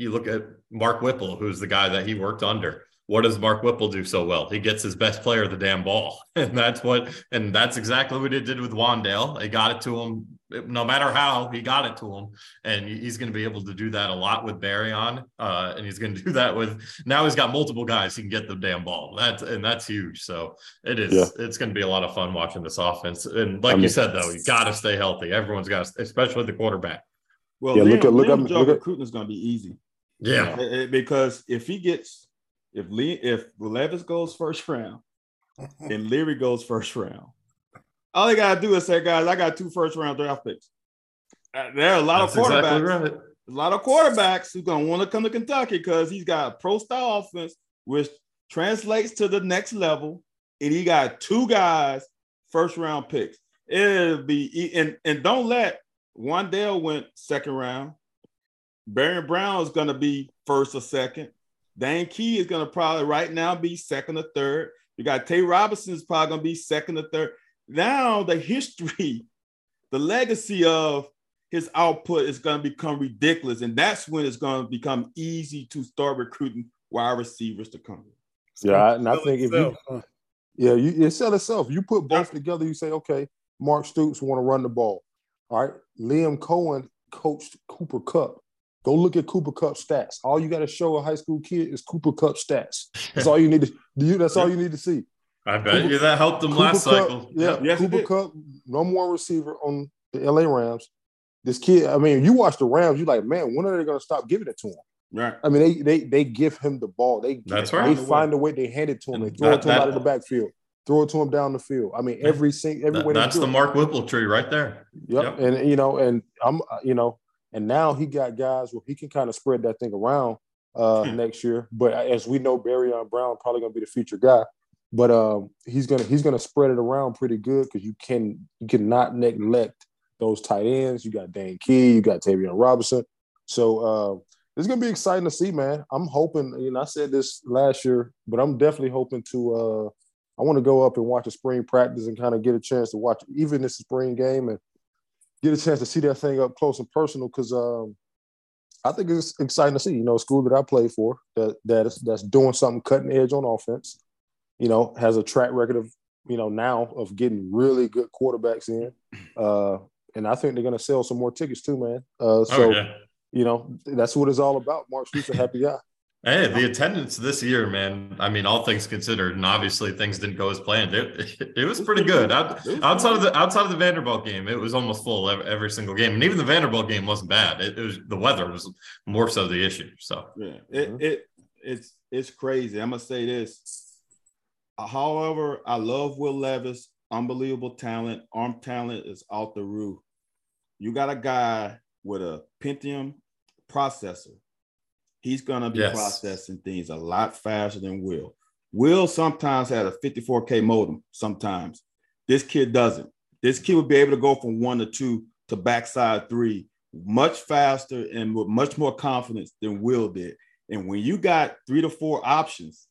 you look at Mark Whipple, who's the guy that he worked under. What does Mark Whipple do so well? He gets his best player the damn ball, and that's what, and that's exactly what he did with Wan'Dale. He got it to him, no matter how he got it to him, and he's going to be able to do that a lot with Barion, uh, and he's going to do that with now he's got multiple guys he can get the damn ball. That's and that's huge. So it is. Yeah. It's going to be a lot of fun watching this offense. And like I you said, though, you got to stay healthy. Everyone's got, to, especially the quarterback. Well, Yeah, Liam, look at- look Liam's at- job look at- recruiting is going to be easy. Yeah. Eh, eh, because if he gets if Lee if Levis goes first round and Leary goes first round, all they gotta do is say, guys, I got two first round draft picks. Uh, There are a lot That's of quarterbacks, exactly right. a lot of quarterbacks who's gonna want to come to Kentucky because he's got a pro style offense, which translates to the next level. and he got two guys first round picks. It'll be and and don't let Wan'Dale went second round. Barion Brown is going to be first or second. Dane Key is going to probably right now be second or third. You got Tay Robinson is probably going to be second or third. Now the history, the legacy of his output is going to become ridiculous, and that's when it's going to become easy to start recruiting wide receivers to come. Yeah, and I think if you, yeah, you it sell itself. You put both together, you say, okay, Mark Stoops want to run the ball. All right, Liam Coen coached Cooper Kupp. Go look at Cooper Kupp stats. All you got to show a high school kid is Cooper Kupp stats. That's all you need to do. That's all you need to see. I bet Cooper, you that helped them Cooper last Cup, cycle. Yeah, yes, Cooper Kupp, number one receiver on the LA Rams. This kid, I mean, you watch the Rams, you're like, man, when are they going to stop giving it to him? Right. I mean, they they they give him the ball. They that's right. They find a way. They hand it to him. They throw that, it to him that, out of the backfield. Throw it to him down the field. I mean, every single every that, way. That's the Mark Whipple tree right there. Yep. yep. And you know, and I'm you know, and now he got guys where he can kind of spread that thing around uh hmm. next year. But as we know, Barion Brown probably gonna be the future guy. But um, he's gonna he's gonna spread it around pretty good because you can you cannot neglect those tight ends. You got Dane Key, you got Tayvion Robinson. So uh, it's gonna be exciting to see, man. I'm hoping. You know, I said this last year, but I'm definitely hoping to. Uh, I want to go up and watch a spring practice and kind of get a chance to watch even this spring game and get a chance to see that thing up close and personal because um, I think it's exciting to see. You know, school that I play for that that is that's doing something cutting edge on offense. You know, has a track record of you know now of getting really good quarterbacks in, uh, and I think they're going to sell some more tickets too, man. Uh, so. Oh, yeah you know, that's what it's all about. Mark Stoops a happy guy. Hey, the attendance this year, man. I mean, all things considered, and obviously things didn't go as planned. It, it, it was pretty good. outside of the outside of the Vanderbilt game, it was almost full every, every single game, and even the Vanderbilt game wasn't bad. It, it, was the weather was more so the issue. So yeah, it, mm-hmm. it it's it's crazy. I'm gonna say this. However, I love Will Levis, unbelievable talent. Arm talent is out the roof. You got a guy with a Pentium processor. He's going to be yes. processing things a lot faster than Will. Will sometimes had a 54K modem, sometimes. This kid doesn't. This kid would be able to go from one to two to backside three much faster and with much more confidence than Will did. And when you got three to four options,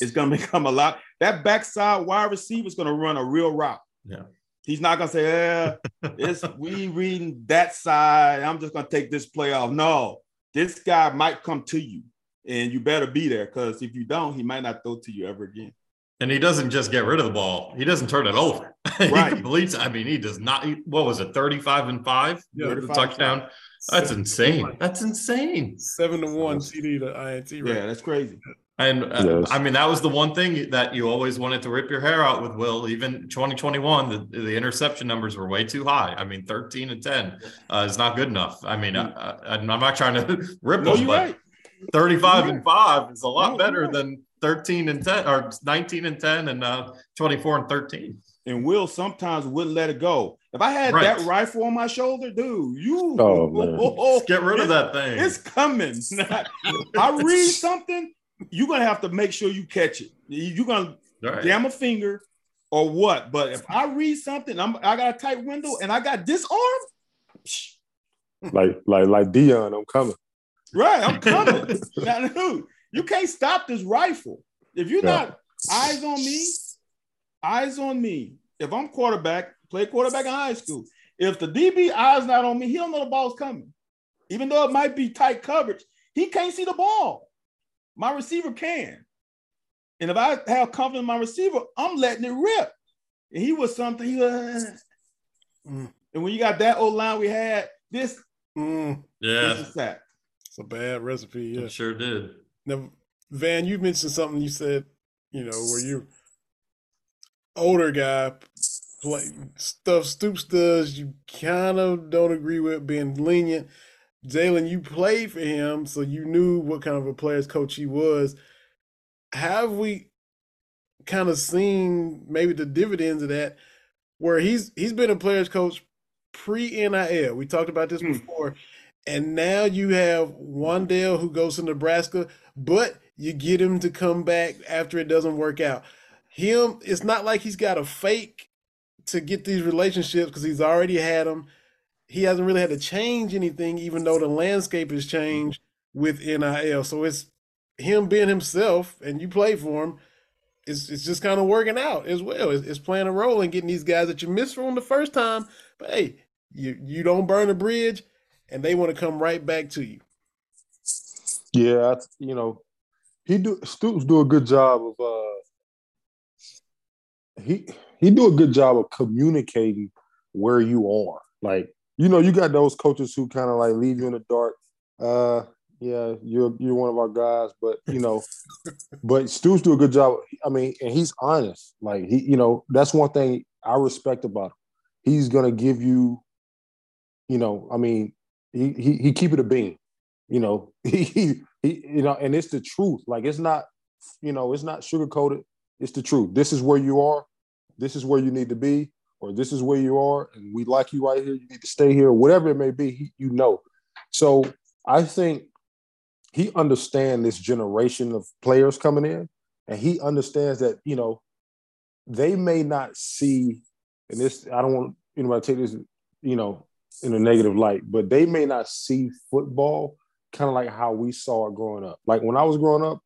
it's going to become a lot. That backside wide receiver is going to run a real route. Yeah. He's not gonna say, "Yeah, it's we reading that side. I'm just gonna take this play off." No, this guy might come to you, and you better be there because if you don't, he might not throw to you ever again. And he doesn't just get rid of the ball; he doesn't turn it over. Right. he completes. I mean, he does not. what was it? Thirty-five and five. Yeah, touchdown. That's insane. That's insane. Seven to one TD to INT. Right? Yeah, that's crazy. And uh, yes. I mean, that was the one thing that you always wanted to rip your hair out with, Will. Even 2021, the, the interception numbers were way too high. I mean, 13 and 10 uh, is not good enough. I mean, I, am not trying to rip no, them, but right. 35 and 5 is a lot no, better right. than 13 and 10 or 19 and 10 and uh, 24 and 13. And Will sometimes wouldn't let it go. If I had right. that rifle on my shoulder, dude, you oh, oh, oh, get rid of that thing. It's coming. I read something you're gonna have to make sure you catch it. You're gonna right. jam a finger or what. But if I read something, I'm I got a tight window and I got this arm, like like like Deion, I'm coming. Right, I'm coming. now, dude, you can't stop this rifle. If you're yeah. not eyes on me, eyes on me. If I'm quarterback, play quarterback in high school. If the DB eyes not on me, he don't know the ball's coming. Even though it might be tight coverage, he can't see the ball. My receiver can. And if I have confidence in my receiver, I'm letting it rip. And he was something. He was, mm. And when you got that old line we had, this, mm. yeah, this is sack. It's a bad recipe. Yeah, it sure did. Now, Van, you mentioned something. You said, you know, where you older guy play stuff Stoops does. You kind of don't agree with being lenient. Jalen, you played for him, so you knew what kind of a player's coach he was. Have we kind of seen maybe the dividends of that, where he's he's been a player's coach pre NIL? We talked about this mm. before, and now you have Wan'Dale who goes to Nebraska, but you get him to come back after it doesn't work out. him, it's not like he's got a fake to get these relationships because he's already had them. He hasn't really had to change anything, even though the landscape has changed with NIL. So it's him being himself, and you play for him. It's, it's just kind of working out as well. It's, it's playing a role in getting these guys that you missed from the first time. But hey, you you don't burn a bridge, and they want to come right back to you. Yeah, you know, he do Stoops do a good job of uh he he do a good job of communicating where you are. Like, you know, you got those coaches who kind of like leave you in the dark. Uh yeah, you're you're one of our guys, but you know, but Stoops do a good job. I mean, and he's honest. Like he, you know, that's one thing I respect about him. He's gonna give you, you know, I mean, he he, he keep it a bean. You know, he, he he you know, and it's the truth. Like it's not, you know, it's not sugar coated. It's the truth. This is where you are. This is where you need to be, or this is where you are, and we like you right here. You need to stay here, whatever it may be. He, you know. So I think he understands this generation of players coming in, and he understands that you know they may not see, and this I don't want anybody to take this you know in a negative light, but they may not see football kind of like how we saw it growing up. Like when I was growing up,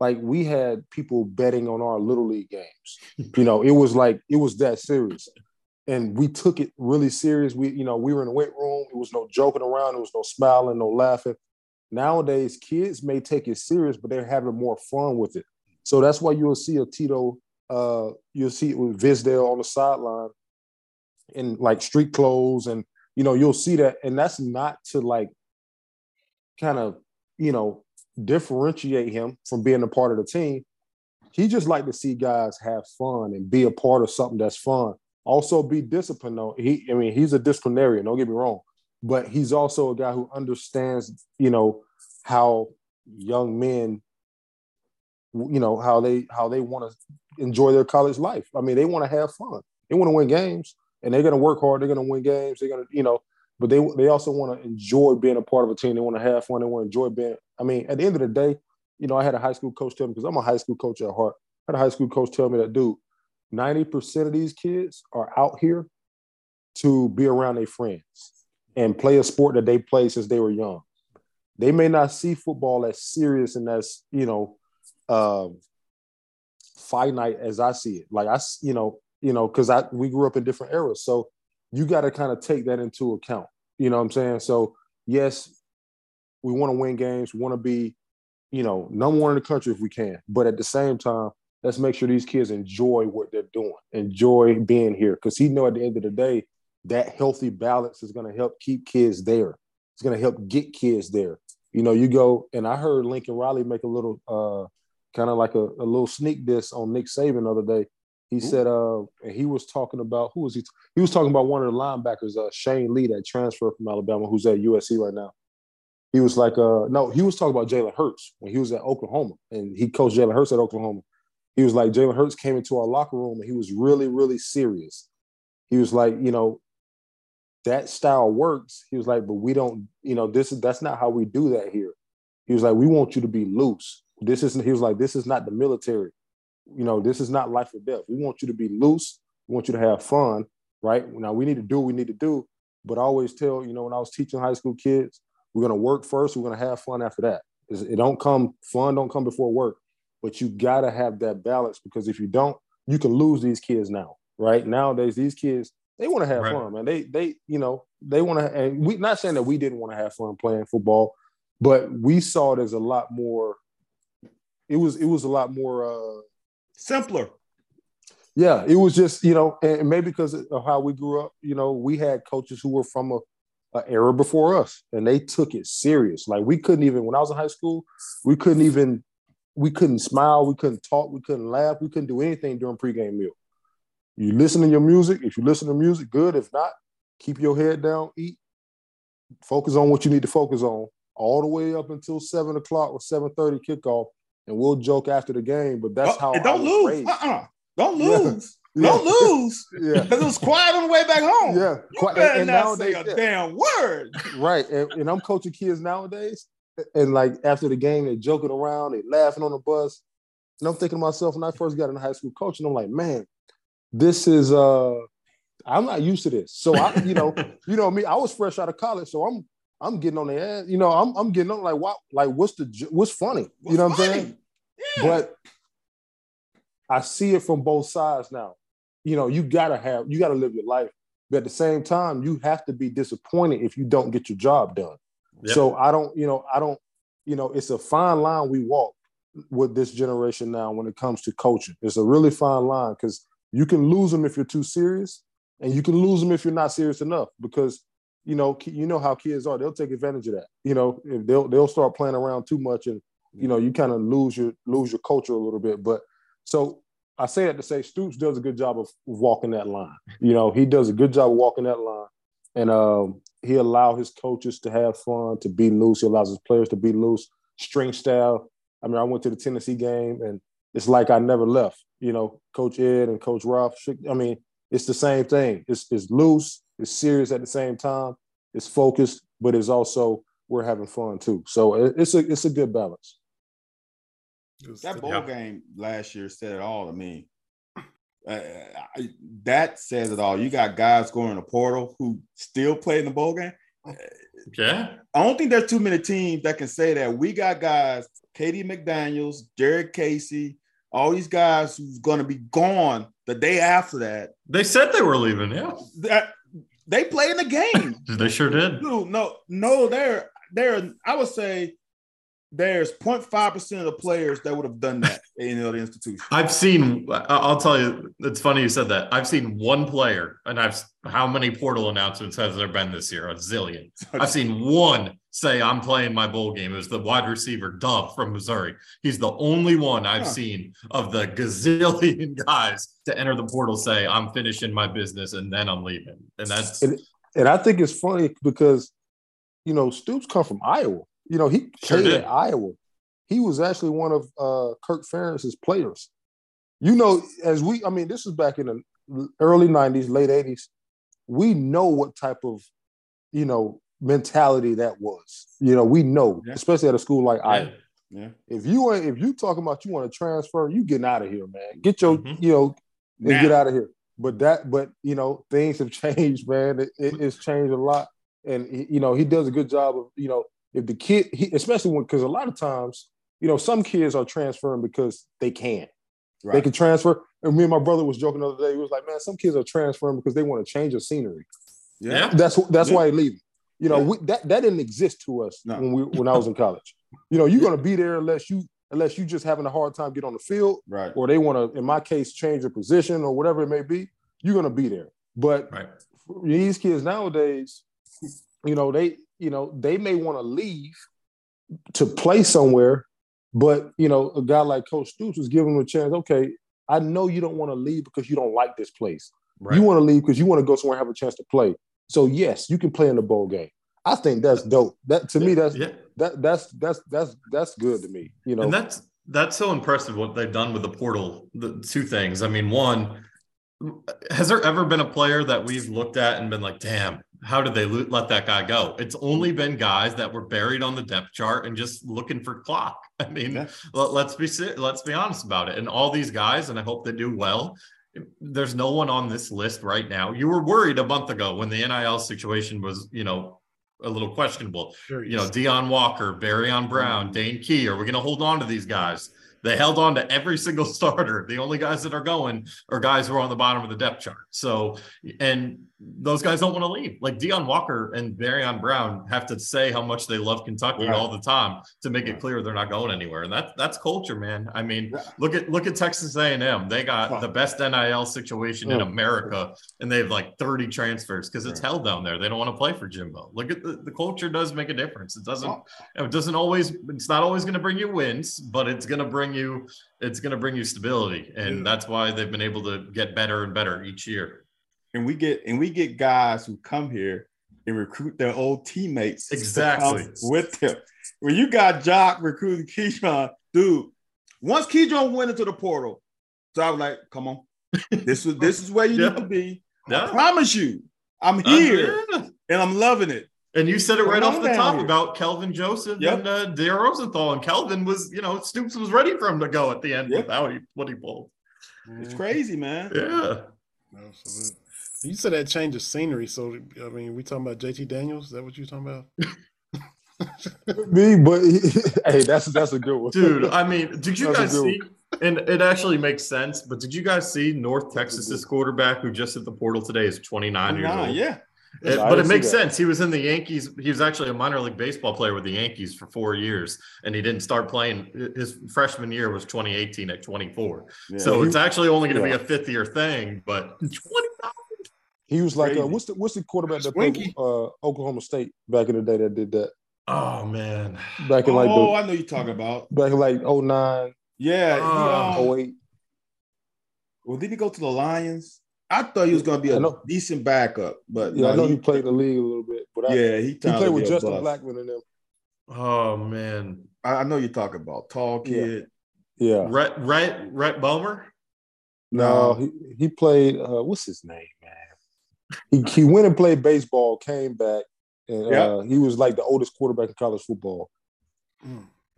like we had people betting on our little league games. you know, it was like it was that serious. And we took it really serious. We, you know, we were in the weight room. It was no joking around. It was no smiling, no laughing. Nowadays, kids may take it serious, but they're having more fun with it. So that's why you'll see a Tito, uh, you'll see it with Visdale on the sideline in like street clothes, and you know, you'll see that. And that's not to like kind of, you know, differentiate him from being a part of the team. He just like to see guys have fun and be a part of something that's fun. Also, be disciplined. Though he, I mean, he's a disciplinarian. Don't get me wrong, but he's also a guy who understands, you know, how young men, you know, how they how they want to enjoy their college life. I mean, they want to have fun. They want to win games, and they're going to work hard. They're going to win games. They're going to, you know, but they they also want to enjoy being a part of a team. They want to have fun. They want to enjoy being. I mean, at the end of the day, you know, I had a high school coach tell me because I'm a high school coach at heart. I had a high school coach tell me that, dude, ninety percent of these kids are out here to be around their friends and play a sport that they played since they were young. They may not see football as serious and as you know, um, finite as I see it. Like I, you know, you know, because I we grew up in different eras, so you got to kind of take that into account. You know what I'm saying? So yes, we want to win games. We want to be, you know, number one in the country if we can. But at the same time, let's make sure these kids enjoy what they're doing, enjoy being here, because he know at the end of the day that healthy balance is going to help keep kids there. It's going to help get kids there. You know, you go and I heard Lincoln Riley make a little, uh, kind of like a, a little sneak diss on Nick Saban the other day he Ooh. said, uh, he was talking about who was he? He was talking about one of the linebackers, uh, Shane Lee, that transferred from Alabama, who's at USC right now. He was like, uh, no, he was talking about Jalen Hurts when he was at Oklahoma, and he coached Jalen Hurts at Oklahoma. He was like, Jalen Hurts came into our locker room, and he was really, really serious. He was like, you know, that style works. He was like, but we don't, you know, this is that's not how we do that here. He was like, we want you to be loose. This isn't. He was like, this is not the military you know, this is not life or death. We want you to be loose. We want you to have fun, right? Now we need to do what we need to do. But I always tell, you know, when I was teaching high school kids, we're gonna work first, we're gonna have fun after that. It don't come, fun don't come before work. But you gotta have that balance because if you don't, you can lose these kids now, right? Nowadays, these kids, they want to have right. fun, man. They they, you know, they want to and we not saying that we didn't want to have fun playing football, but we saw it as a lot more it was it was a lot more uh simpler. Yeah, it was just you know, and maybe because of how we grew up, you know, we had coaches who were from a, a era before us, and they took it serious. Like we couldn't even when I was in high school, we couldn't even we couldn't smile, we couldn't talk, we couldn't laugh, we couldn't do anything during pregame meal. You listen to your music. If you listen to music, good. If not, keep your head down, eat, focus on what you need to focus on, all the way up until seven o'clock or seven thirty kickoff and we'll joke after the game. But that's oh, how. don't lose. Uh-uh. Don't lose. Yeah. Don't lose. yeah. Because it was quiet on the way back home. Yeah. You better and, and not nowadays, say a yeah. damn word. Right. And, and, I'm coaching kids nowadays. And like after the game, they're joking around, they're laughing on the bus. And I'm thinking to myself when I first got into high school coaching, I'm like, man, this is uh I'm not used to this. So I, you know, you know me, I was fresh out of college, so I'm I'm getting on the ass, you know, I'm I'm getting on like what like what's the what's funny? What's you know what funny? I'm saying? Yeah. But I see it from both sides now. You know, you gotta have you gotta live your life, but at the same time, you have to be disappointed if you don't get your job done. Yep. So I don't, you know, I don't, you know, it's a fine line we walk with this generation now when it comes to coaching. It's a really fine line because you can lose them if you're too serious, and you can lose them if you're not serious enough. Because you know, you know how kids are; they'll take advantage of that. You know, if they'll they'll start playing around too much, and you know, you kind of lose your lose your culture a little bit. But so I say that to say Stoops does a good job of walking that line. You know, he does a good job of walking that line, and um, he allow his coaches to have fun, to be loose. He allows his players to be loose, string style. I mean, I went to the Tennessee game, and it's like I never left. You know, Coach Ed and Coach Ralph. I mean, it's the same thing. It's it's loose, it's serious at the same time. It's focused, but it's also we're having fun too. So it's a it's a good balance. That bowl Yeah. game last year said it all to me. Uh, I- that says it all. You got guys going in the portal who still play in the bowl game. Yeah. I don't think there's too many teams that can say that. We got guys, Katie McDaniels, Jared Casey, all these guys who's going to be gone the day after that. They said they were leaving. Yeah. That they play in the game. They sure did. Dude, no, no, they're. I would say there's 0.5 percent of the players that would have done that in the other institution. I've seen. I- I'll tell you. It's funny you said that. I've seen one player, and I've how many portal announcements has there been this year? A zillion. I've seen one say I'm playing my bowl game. It was the wide receiver Dove from Missouri. He's the only one I've Huh. seen of the gazillion guys to enter the portal say I'm finishing my business and then I'm leaving. And that's And, and I think it's funny because, you know, Stoops come from Iowa. You know, he Sure played did. at Iowa. He was actually one of uh, Kirk Ferentz's players. You know, as we, I mean, this is back in the early '90s, late '80s. We know what type of, you know, mentality that was. You know, we know, Yeah. especially at a school like yeah. Iowa. Yeah, If you ain't- if you talking about you want to transfer, you getting out of here, man. Get your, Mhm. you know, and Now. get out of here. But that, but you know, things have changed, man. It, it- it's changed a lot, and you know, he does a good job of, you know, if the kid, he, especially when, because a lot of times, you know, some kids are transferring because they can. They can transfer. And me and my brother was joking the other day. He was like, "Man, some kids are transferring because they want to change the scenery. Yeah. That's that's Yeah. why they leave. You know, Yeah. we, that that didn't exist to us No. when we when I was in college. You know, you're gonna be there unless you unless you just having a hard time get on the field, right. or they want to, in my case, change your position or whatever it may be. You're gonna be there. But Right. these kids nowadays, you know, they you know they may want to leave to play somewhere, but you know, a guy like Coach Stoops was giving them a chance. Okay, I know you don't want to leave because you don't like this place. Right. You want to leave because you want to go somewhere and have a chance to play. So yes, you can play in the bowl game. I think that's dope. That to me, that's yeah. that that's that's that's that's good to me. You know, And that's that's so impressive what they've done with the portal. The two things. I mean, one, has there ever been a player that we've looked at and been like, "Damn, how did they let that guy go?" It's only been guys that were buried on the depth chart and just looking for clock. I mean, Yeah. let, let's be let's be honest about it. And all these guys, and I hope they do well. There's no one on this list right now. You were worried a month ago when the NIL situation was, you know, a little questionable Sure, you know, Deone Walker, Barion Brown, Dane Key. Are we going to hold on to these guys? They held on to every single starter. The only guys that are going are guys who are on the bottom of the depth chart. So, and those guys don't want to leave. Like Deone Walker and Barion Brown have to say how much they love Kentucky all the time to make it clear they're not going anywhere. And that that's culture, man. I mean, look at look at Texas A&M. They got the best NIL situation in. America, and they have like 30 transfers because it's hell down there. They don't want to play for Jimbo. Look at the, the culture does make a difference. It doesn't it doesn't always it's not always going to bring you wins but it's going to bring you it's going to bring you stability and Yeah. that's why they've been able to get better and better each year and we get and we get guys who come here and recruit their old teammates Exactly. with them. When you got Jock recruiting Keyshawn, dude, once Keyshawn went into the portal, so I was like, come on, this is this is where you Yeah. need to be. I promise you, I'm Uh, here yeah. and I'm loving it. And you said it right off the top here. about Kelvin Joseph Yep. and uh, Dare Rosenthal. And Kelvin was, you know, Stoops was ready for him to go at the end Yep. with how he what he pulled. It's crazy, man. Yeah. Absolutely. You said that change of scenery. So, I mean, we talking about JT Daniels? Is that what you're talking about? Me, but hey, that's that's a good one, Dude, I mean, did you That's guys good see? And it actually makes sense, but did you guys see North Texas's quarterback who just hit the portal today is 29 years old? yeah. It- but it makes that. sense. He was in the Yankees. He was actually a minor league baseball player with the Yankees for four years, and he didn't start playing. His freshman year was 2018 at 24. yeah. So he- it's actually only going to yeah. be a fifth year thing, but 20 He was like, uh, what's the what's the quarterback that played uh, Oklahoma State back in the day that did that? Oh man. Back in like oh, the I know you're talking about. back in like 09, Yeah. he, Oh. um, 08. well, did he go to the Lions? I thought he was going to be a know. decent backup, but Yeah, no, I know he, he, played the league a little bit, but I, yeah, he, he played with Justin bust. Blackmon and them. Oh man. I, I know you're talking about tall kid. Yeah. Rhett Rhett Rhett Bomar. No, he, he played. Uh, what's his name, man? He he went and played baseball, came back, and Yeah. uh, he was like the oldest quarterback in college football.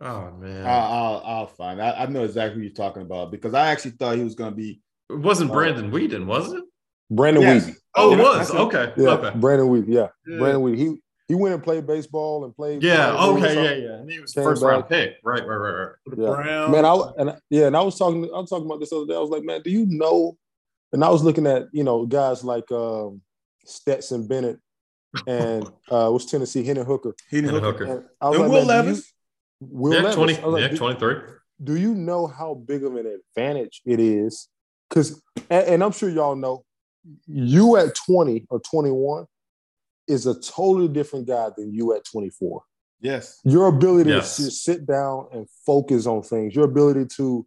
Oh man. I, I'll, I'll find. I, I know exactly who you're talking about because I actually thought he was going to be. It wasn't Brandon Weeden, was it? Brandon Yes. Weeden. Oh, it Yeah, was. Okay. Yeah, Okay. Brandon Weeden. Yeah, Yeah. Brandon Weeden. He he went and played baseball and played. Yeah. Okay. Yeah. Yeah. And he was Came first round pick. Right. Right. Right. Right. Yeah. Browns. Man, I and I- yeah, and I was talking. I was talking about this other day. I was like, man, do you know? And I was looking at you know guys like um, Stetson Bennett and uh, what's Tennessee Hendon Hooker. He didn't And hook Hooker. And I was And like, Will man, do you- Levis. Will yeah. Levis. Twenty. Like, yeah. do- Twenty three. do you know how big of an advantage it is? Because, and, and I'm sure y'all know, you at 20 or 21 is a totally different guy than you at 24. Yes. Your ability Yes. to sit down and focus on things, your ability to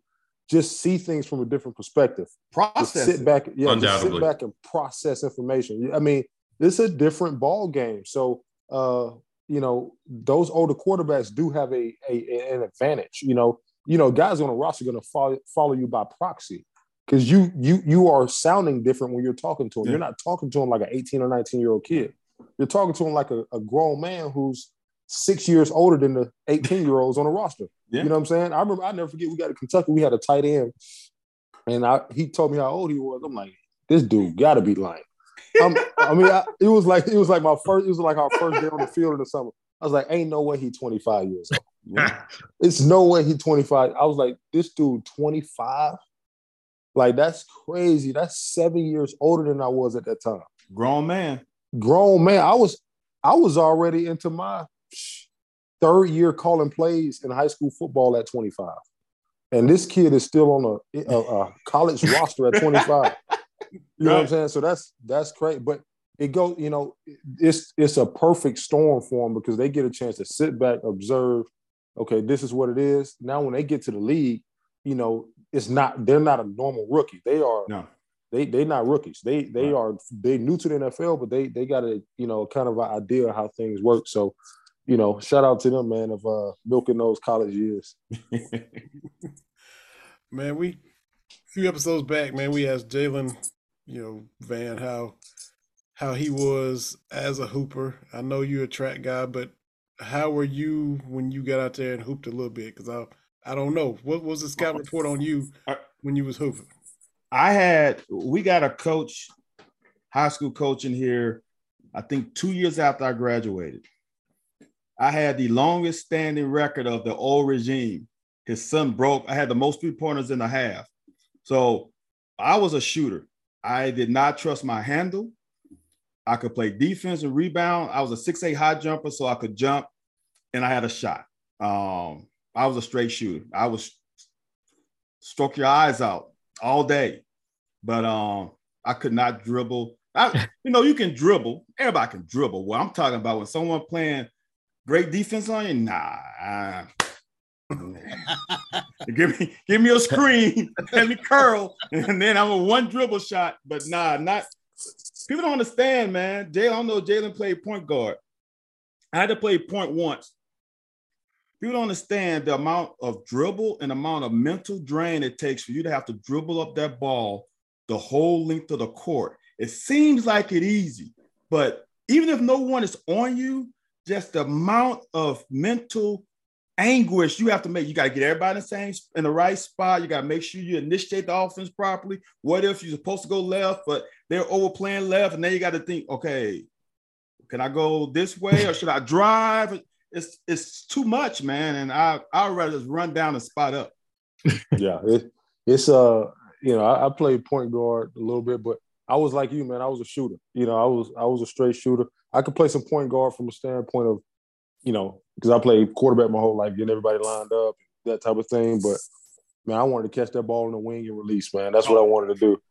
just see things from a different perspective, just Process. sit it. back, yeah, just sit back and process information. I mean, it's a different ball game. So, uh, you know, those older quarterbacks do have a, a an advantage. You know, you know, guys on the roster are going to follow follow you by proxy because you you you are sounding different when you're talking to him. Yeah. You're not talking to him like an 18 or 19 year old kid. You're talking to him like a, a grown man who's six years older than the 18 year olds on the roster. Yeah. You know what I'm saying? I remember I never forget we got to Kentucky. We had a tight end, and I he told me how old he was. I'm like, this dude got to be lying. I'm, I mean, I, it was like it was like my first. It was like our first day on the field in the summer. I was like, ain't no way he 25 years old. Yeah. It's no way he 25. I was like, this dude 25. Like that's crazy. That's seven years older than I was at that time. Grown man. Grown man. I was I was already into my third year calling plays in high school football at 25. And this kid is still on a, a, a college roster at 25. You know what I'm saying? So that's that's great. But it goes, you know, it's it's a perfect storm for them because they get a chance to sit back, observe. Okay, this is what it is. Now, when they get to the league, you know, it's not they're not a normal rookie. They are No. they they not rookies. They they Right. are they new to the NFL, but they they got a you know kind of an idea of how things work. So, you know, shout out to them, man, of uh milking those college years. Man, we a few episodes back, man, we asked Jalen, you know, Van how how he was as a hooper. I know you're a track guy, but how were you when you got out there and hooped a little bit? Because I I don't know. What was the scout report on you when you was hooping? I had we got a coach, high school coach in here. I think two years after I graduated, I had the longest standing record of the old regime. His son broke. I had the most three pointers in the half. So I was a shooter. I did not trust my handle. I could play defense and rebound. I was a six eight high jumper, so I could jump, and I had a shot. Um, I was a straight shooter. I was stroke your eyes out all day, but um, I could not dribble. I, you know, you can dribble. Everybody can dribble. What I'm talking about when someone playing great defense on you, nah. Give me, give me a screen, let me curl, and then I'm a one dribble shot. But nah, not people don't understand, man. Jalen, I don't know. Jalen played point guard. I had to play point once. People don't understand the amount of dribble and amount of mental drain it takes for you to have to dribble up that ball the whole length of the court. It seems like it easy, but even if no one is on you, just the amount of mental anguish you have to make. You got to get everybody in the same in the right spot. You got to make sure you initiate the offense properly. What if you're supposed to go left, but they're overplaying left, and then you got to think, okay, can I go this way or should I drive? It's it's too much, man. And I I'd rather just run down and spot up. yeah, it, it's uh, you know, I, I played point guard a little bit, but I was like you, man. I was a shooter. You know, I was I was a straight shooter. I could play some point guard from a standpoint of, you know, because I played quarterback my whole life, getting everybody lined up, that type of thing. But man, I wanted to catch that ball in the wing and release, man. That's what I wanted to do.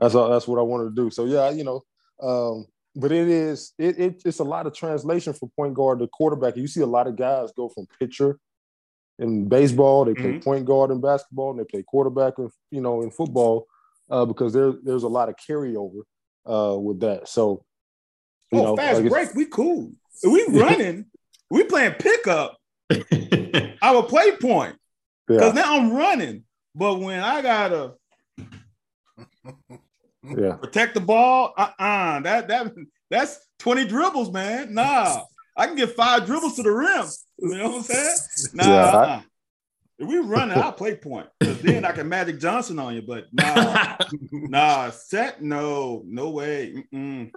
That's all, that's what I wanted to do. So yeah, you know, um, but it is it, it it's a lot of translation from point guard to quarterback. You see a lot of guys go from pitcher in baseball, they play mm-hmm. point guard in basketball, and they play quarterback in you know in football uh, because there there's a lot of carryover uh, with that. So you oh, know, fast like break, we cool. We running, we playing pickup. I will play point because yeah. now I'm running. But when I gotta yeah. protect the ball, uh-uh, that that that's 20 dribbles, man. Nah, I can get five dribbles to the rim. You know what I'm saying? Nah, yeah, uh-uh. If we running, I'll play point. Because then I can Magic Johnson on you. But nah, nah, set, no, no way. Mm-mm.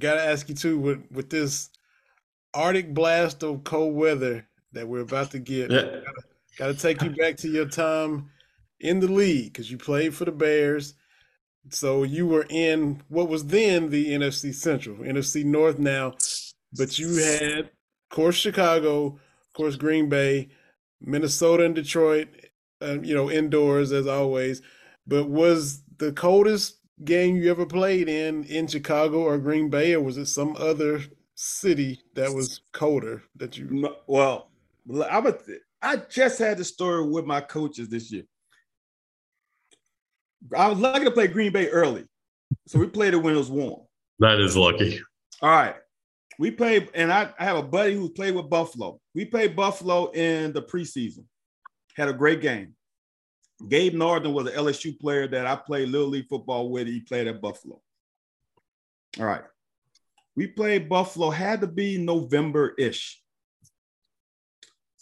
Gotta ask you too with with this Arctic blast of cold weather that we're about to get. Yeah. Gotta, gotta take you back to your time in the league because you played for the Bears. So you were in what was then the NFC Central, NFC North now, but you had, of course, Chicago, of course, Green Bay, Minnesota, and Detroit. Um, you know, indoors as always. But was the coldest game you ever played in in Chicago or Green Bay, or was it some other city that was colder that you? Well, I was. I just had the story with my coaches this year. I was lucky to play Green Bay early, so we played it when it was warm. That is lucky. All right, we played, and I, I have a buddy who played with Buffalo. We played Buffalo in the preseason. Had a great game. Gabe Northern was an LSU player that I played little league football with. He played at Buffalo. All right. We played Buffalo, had to be November ish.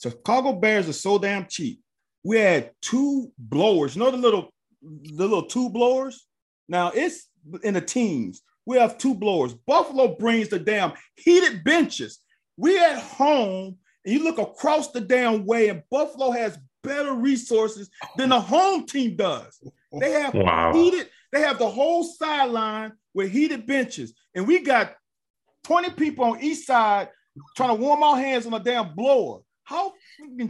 Chicago Bears are so damn cheap. We had two blowers. You know the little the little two blowers? Now it's in the teens. We have two blowers. Buffalo brings the damn heated benches. We at home, and you look across the damn way, and Buffalo has better resources than the home team does. They have wow. heated, they have the whole sideline with heated benches, and we got 20 people on each side trying to warm our hands on a damn blower. How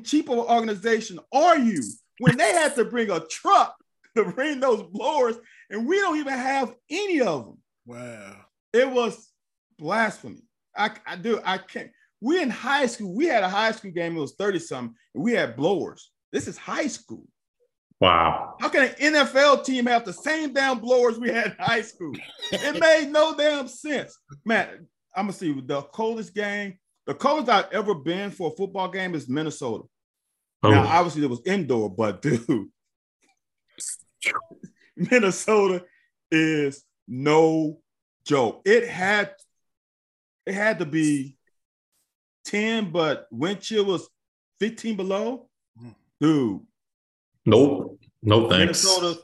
cheap of an organization are you when they had to bring a truck to bring those blowers, and we don't even have any of them? Wow. It was blasphemy. I, I do. I can't. We in high school. We had a high school game. It was 30 something, and we had blowers. This is high school. Wow. How can an NFL team have the same damn blowers we had in high school? it made no damn sense. Man, I'm gonna see the coldest game. The coldest I've ever been for a football game is Minnesota. Oh. Now, obviously, it was indoor, but dude, Minnesota is no joke. It had it had to be 10, but wind chill was 15 below. Mm. Dude. Nope. No thanks. Minnesota,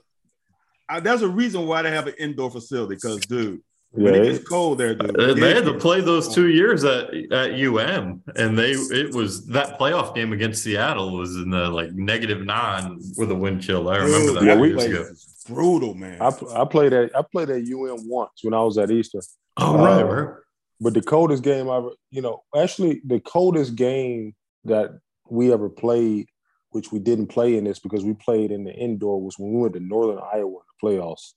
I, there's a reason why they have an indoor facility because, dude, when yeah, it gets cold there, dude. Uh, they had to play those two years at, at UM, and they it was that playoff game against Seattle was in the like negative nine with a wind chill. I remember dude, that yeah, years ago. Brutal, man. I, I played at I played at UM once when I was at Eastern. Oh, right, uh, right. But the coldest game I ever, you know, actually the coldest game that we ever played which we didn't play in this because we played in the indoor, was when we went to Northern Iowa in the playoffs.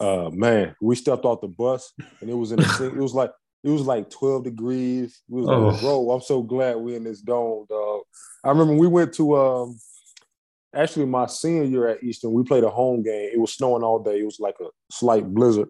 Uh, man, we stepped off the bus and it was in a, it was like it was like 12 degrees. We was oh. like, bro, I'm so glad we're in this dome, dog. I remember we went to um actually my senior year at Eastern, we played a home game. It was snowing all day. It was like a slight blizzard.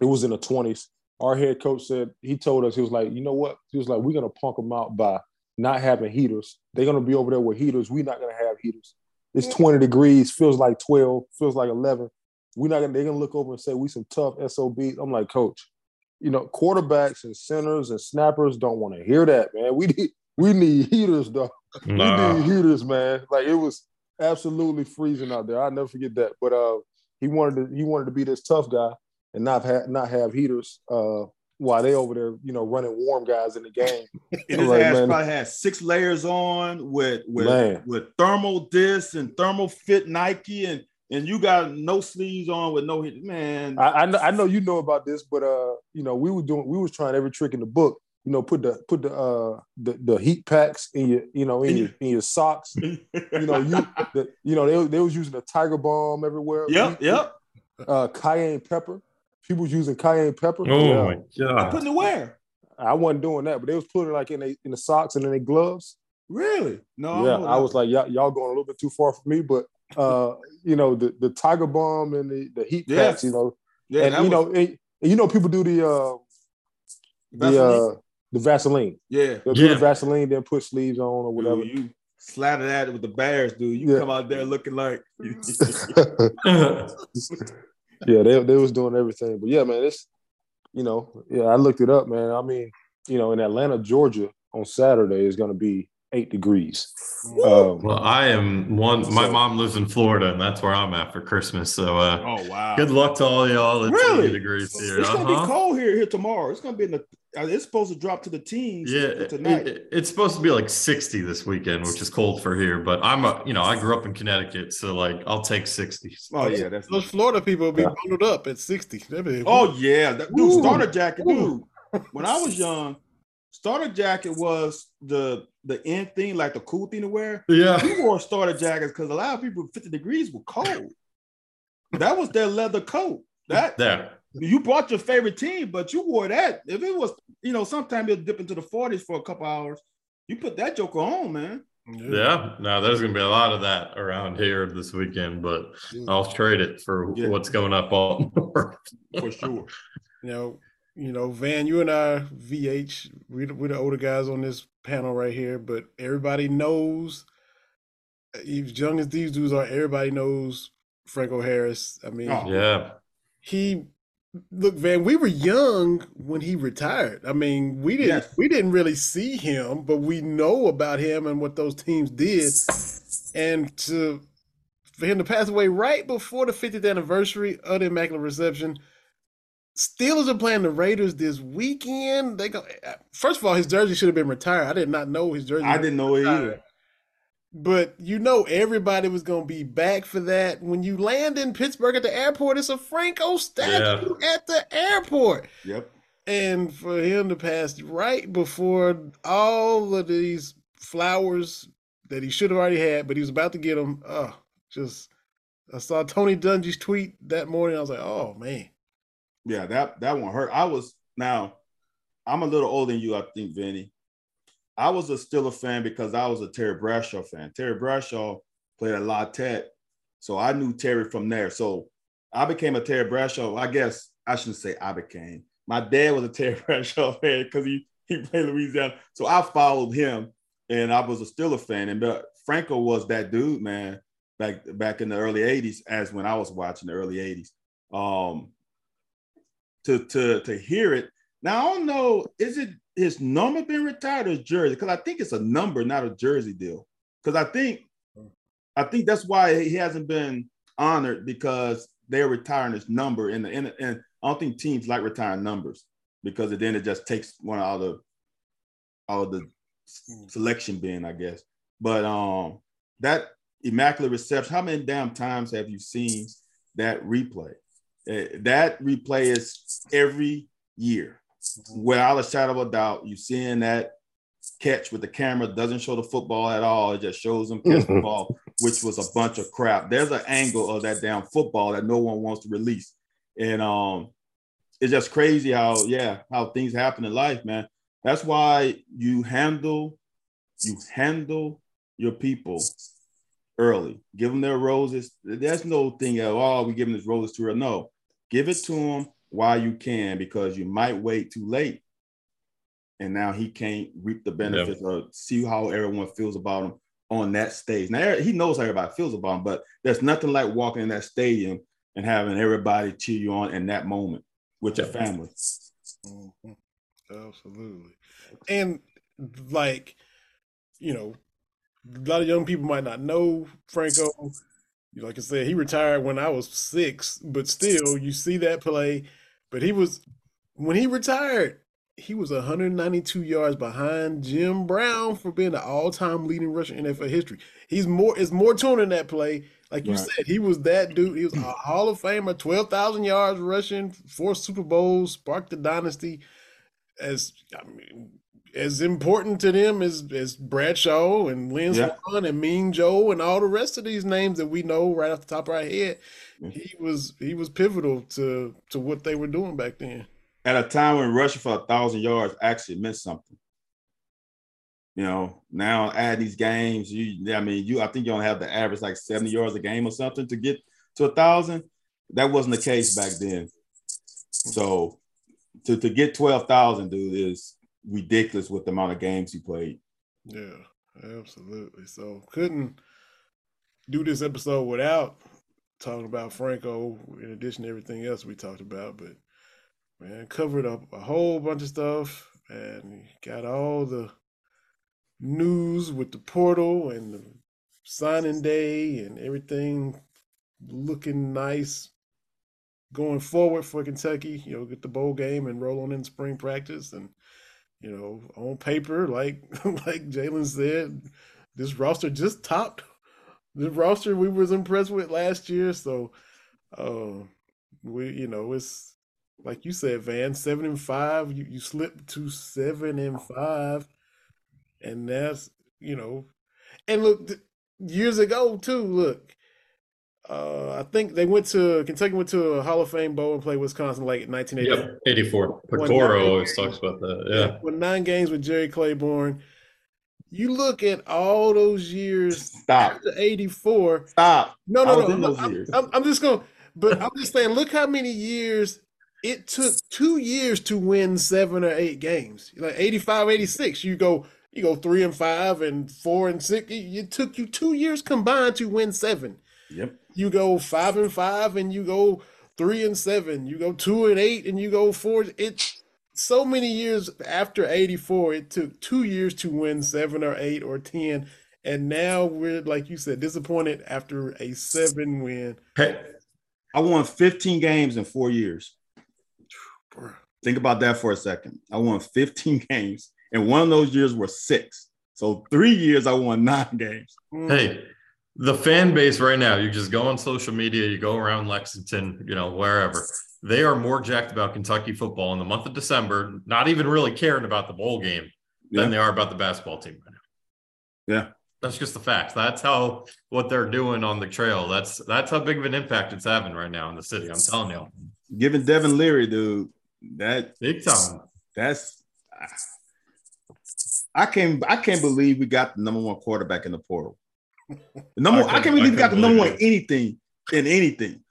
It was in the 20s. Our head coach said, he told us, he was like, you know what? He was like, we're gonna punk them out by not having heaters. They're gonna be over there with heaters. We're not gonna have heaters. It's 20 degrees, feels like 12, feels like 11. We're not gonna, they're gonna look over and say we some tough SOBs. I'm like, coach, you know, quarterbacks and centers and snappers don't want to hear that, man. We need we need heaters, though. Nah. We need heaters, man. Like it was absolutely freezing out there. I'll never forget that. But uh, he wanted to he wanted to be this tough guy and not have not have heaters uh, while they over there, you know, running warm guys in the game. And his Right, ass man. probably had six layers on with with Man. with thermal discs and thermal fit Nike and and you got no sleeves on with no hit. Man, I, I know I know you know about this, but uh, you know, we were doing we was trying every trick in the book. You know, put the put the uh the, the heat packs in your you know in your in your socks. You know, you the, you know they, they was using a Tiger Balm everywhere. yep, We- yep. Uh, cayenne pepper. People was using cayenne pepper. Oh Yeah. my I god. putting it where? I wasn't doing that, but they was putting it like in they, in the socks and in their gloves. Really? No. yeah, don't I was like, y'all, y'all going a little bit too far for me, but uh, you know, the the Tiger Balm and the, the heat Yeah. packs, you know, yeah, and that you was- know, and, and you know, people do the uh, the uh, the Vaseline. yeah. They'll do Yeah. the Vaseline, then put sleeves on or whatever. Dude, you slattered at it with the bears, dude. You Yeah. come out there looking like yeah, they they was doing everything, but yeah, man, it's you know, yeah, I looked it up, man. I mean, you know, in Atlanta, Georgia, on Saturday is going to be eight degrees. Um, well, I am one. My So- mom lives in Florida, and that's where I'm at for Christmas. So, uh, oh wow. good luck to all y'all. It's Really? 80 degrees here. It's gonna Uh-huh. be cold here here tomorrow. It's gonna be in the. uh, It's supposed to drop to the teens. Yeah, for it- tonight. it- it's supposed to be like 60 this weekend, which is cold for here. But I'm a, you know, I grew up in Connecticut, so like I'll take 60. oh yeah, that's. Those Florida people will be bundled up at 60. Be- Oh yeah, that, dude. Ooh. Starter jacket, dude. When I was young, starter jacket was the the end thing, like the cool thing to wear. Yeah. We wore starter jackets because a lot of people 50 degrees were cold. That was their leather coat. That There. you brought your favorite team, but you wore that. If it was, you know, sometimes it'll dip into the 40s for a couple hours. You put that joker on, man. Yeah. Now there's gonna be a lot of that around here this weekend, but I'll trade it for Yeah. what's going up all north. For sure. You know, you know, Van, you and I, VH, we're the, we're the older guys on this panel right here, but everybody knows, eh, as young as these dudes are, everybody knows Franco Harris. I mean, Oh. Yeah. he look, Van, we were young when he retired. I mean, we didn't Yes. we didn't really see him, but we know about him and what those teams did. And to for him to pass away right before the 50th anniversary of the Immaculate Reception. Steelers are playing the Raiders this weekend. They go first of all, his jersey should have been retired. I did not know his jersey. I didn't know it either. But you know, everybody was going to be back for that. When you land in Pittsburgh at the airport, it's a Franco statue at the airport. Yep. And for him to pass right before all of these flowers that he should have already had, but he was about to get them. Oh, uh, just I saw Tony Dungy's tweet that morning. I was like, oh man. Yeah, that that one hurt. I was now. I'm a little older than you, I think, Vinny. I was a Steeler fan because I was a Terry Bradshaw fan. Terry Bradshaw played at La Tech, so I knew Terry from there. So I became a Terry Bradshaw. I guess I shouldn't say I became. My dad was a Terry Bradshaw fan because he he played Louisiana. So I followed him, and I was a still a fan. And but Franco was that dude, man, back back in the early '80s, as when I was watching the early '80s. Um, to to to hear it. Now I don't know, is it his number been retired or his jersey? Because I think it's a number, not a jersey deal. Because I think I think that's why he hasn't been honored because they're retiring his number the in and I don't think teams like retiring numbers because then it just takes one out of the of the selection bin, I guess. But um that immaculate reception, how many damn times have you seen that replay? Uh, that replay is every year, without a shadow of a doubt. You seeing that catch with the camera doesn't show the football at all; it just shows them catch the ball, which was a bunch of crap. There's an angle of that damn football that no one wants to release, and um, it's just crazy how yeah how things happen in life, man. That's why you handle you handle your people early. Give them their roses. There's no thing at all. we give them this roses too early. No, give it to them while you can because you might wait too late. And now he can't reap the benefits or see how everyone feels about him on that stage. Now he knows how everybody feels about him, but there's nothing like walking in that stadium and having everybody cheer you on in that moment with your family. Mhm. Absolutely. And like, you know, a lot of young people might not know Franco. Like I said, he retired when I was six, but still, you see that play. But he was when he retired, he was 192 yards behind Jim Brown for being the all-time leading rusher in NFL history. He's more it's more to in that play. Like you Right. said, he was that dude. He was a Hall of Famer, 12,000 yards rushing, four Super Bowls, sparked the dynasty. As I mean, as important to them as as Bradshaw and Lynn Yeah. Swann and Mean Joe and all the rest of these names that we know right off the top of our head. Yeah. He was he was pivotal to to what they were doing back then. At a time when rushing for a thousand yards actually meant something. You know, now add these games, you I mean, you I think you only have the average like 70 yards a game or something to get to a thousand. That wasn't the case back then. So to, to get 12,000, dude, is ridiculous with the amount of games he played. Yeah, absolutely. So couldn't do this episode without talking about Franco. In addition to everything else we talked about, but man, covered up a whole bunch of stuff and got all the news with the portal and the signing day and everything looking nice going forward for Kentucky. You know, get the bowl game and roll on in spring practice and you know, on paper, like like Jalen said, this roster just topped the roster we was impressed with last year. So, uh, we you know it's like you said, Van seven and five. You you slipped to seven and five, and that's you know, and look years ago too. Look, uh, I think they went to Kentucky went to a Hall of Fame bowl and played Wisconsin like in 1980. Yep, 84. One always talks about that. Yeah. With nine games with Jerry Claiborne. You look at all those years Stop. 84. Stop. No, I no, was no. in I'm, those I'm- years. I'm- I'm just going, but I'm just saying, look how many years it took two years to win seven or eight games. Like 85, 86. You go, you go three and five and four and six. It, it took you two years combined to win seven. Yep. You go five and five and you go three and seven. You go two and eight and you go four. It so many years after 84, it took two years to win seven or eight or ten. And now we're like you said, disappointed after a seven win. Hey, I won 15 games in four years. Think about that for a second. I won 15 games, and one of those years were six. So three years I won nine games. Mm. hey, the fan base right now, you just go on social media, you go around Lexington, you know, wherever. They are more jacked about Kentucky football in the month of December, not even really caring about the bowl game Yeah. than they are about the basketball team right now. Yeah. That's just the facts. That's how what they're doing on the trail. That's that's how big of an impact it's having right now in the city. I'm telling you. Given Devin Leary, dude, that Big time. that's I can't I can't believe we got the number one quarterback in the portal. The number I I, can't believe I we got the number believe one anything in anything.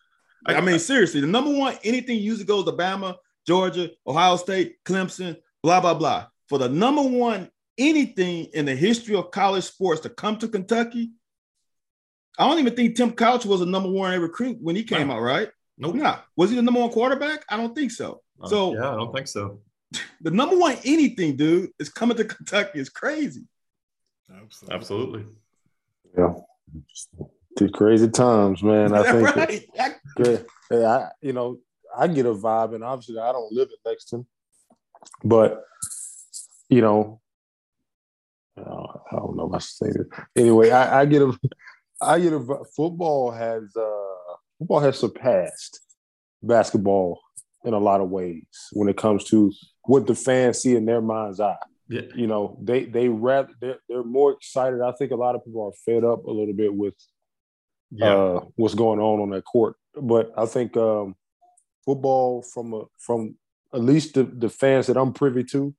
I, I- mean, seriously, the number one anything usually goes to Bama, Georgia, Ohio State, Clemson, blah blah blah. For the number one anything in the history of college sports to come to Kentucky, I don't even think Tim Couch was a number one recruit when he came No. out, right? Nope. No, was he the number one quarterback? I don't think so. Uh, So yeah, I don't think so. the number one anything, dude, is coming to Kentucky. It's crazy. Absolutely. Absolutely. Yeah. Two crazy times, man. I think right? I- Good. Hey, I, you know, I get a vibe, and obviously I don't live in Lexington, but you know, I don't know if I should say this. Anyway, I, I get a, I get a football has uh, football has surpassed basketball in a lot of ways when it comes to what the fans see in their mind's eye. Yeah. You know, they they rather they're, they're more excited. I think a lot of people are fed up a little bit with Yeah. uh, what's going on on that court. But I think um, football, from a, from at least the, the fans that I'm privy to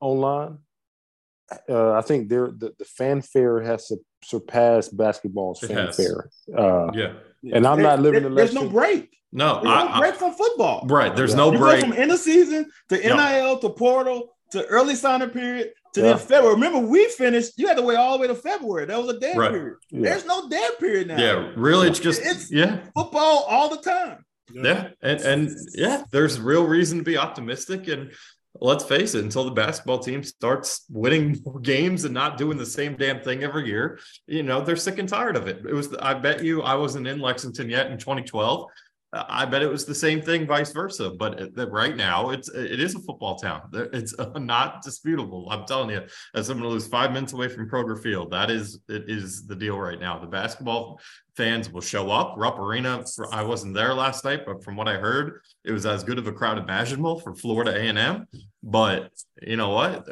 online, uh, I think they're, the the fanfare has su- surpassed basketball's It has. fanfare. Uh, yeah. And I'm not living there- in There's no break. No, There's no I, I, break from football. right. There's Yeah. no You break. from end of season to No. NIL to portal to early signing period to Yeah. then February. Remember, we finished. You had to wait all the way to February. That was a dead Right. period. Yeah. There's no dead period now. Yeah, really, it's just It's- yeah, football all the time. Yeah, and and yeah, there's real reason to be optimistic. And let's face it, until the basketball team starts winning games and not doing the same damn thing every year, you know, they're sick and tired of it. It was, I bet you, I wasn't in Lexington yet in 2012. Uh, I bet it was the same thing, vice versa. But right now, it's it is a football town. It's not disputable. I'm telling you, as someone who's five minutes away from Kroger Field, that is it is the deal right now. The basketball fans will show up. Rupp Arena. I wasn't there last night, but from what I heard, it was as good of a crowd imaginable for Florida A and M. But you know what?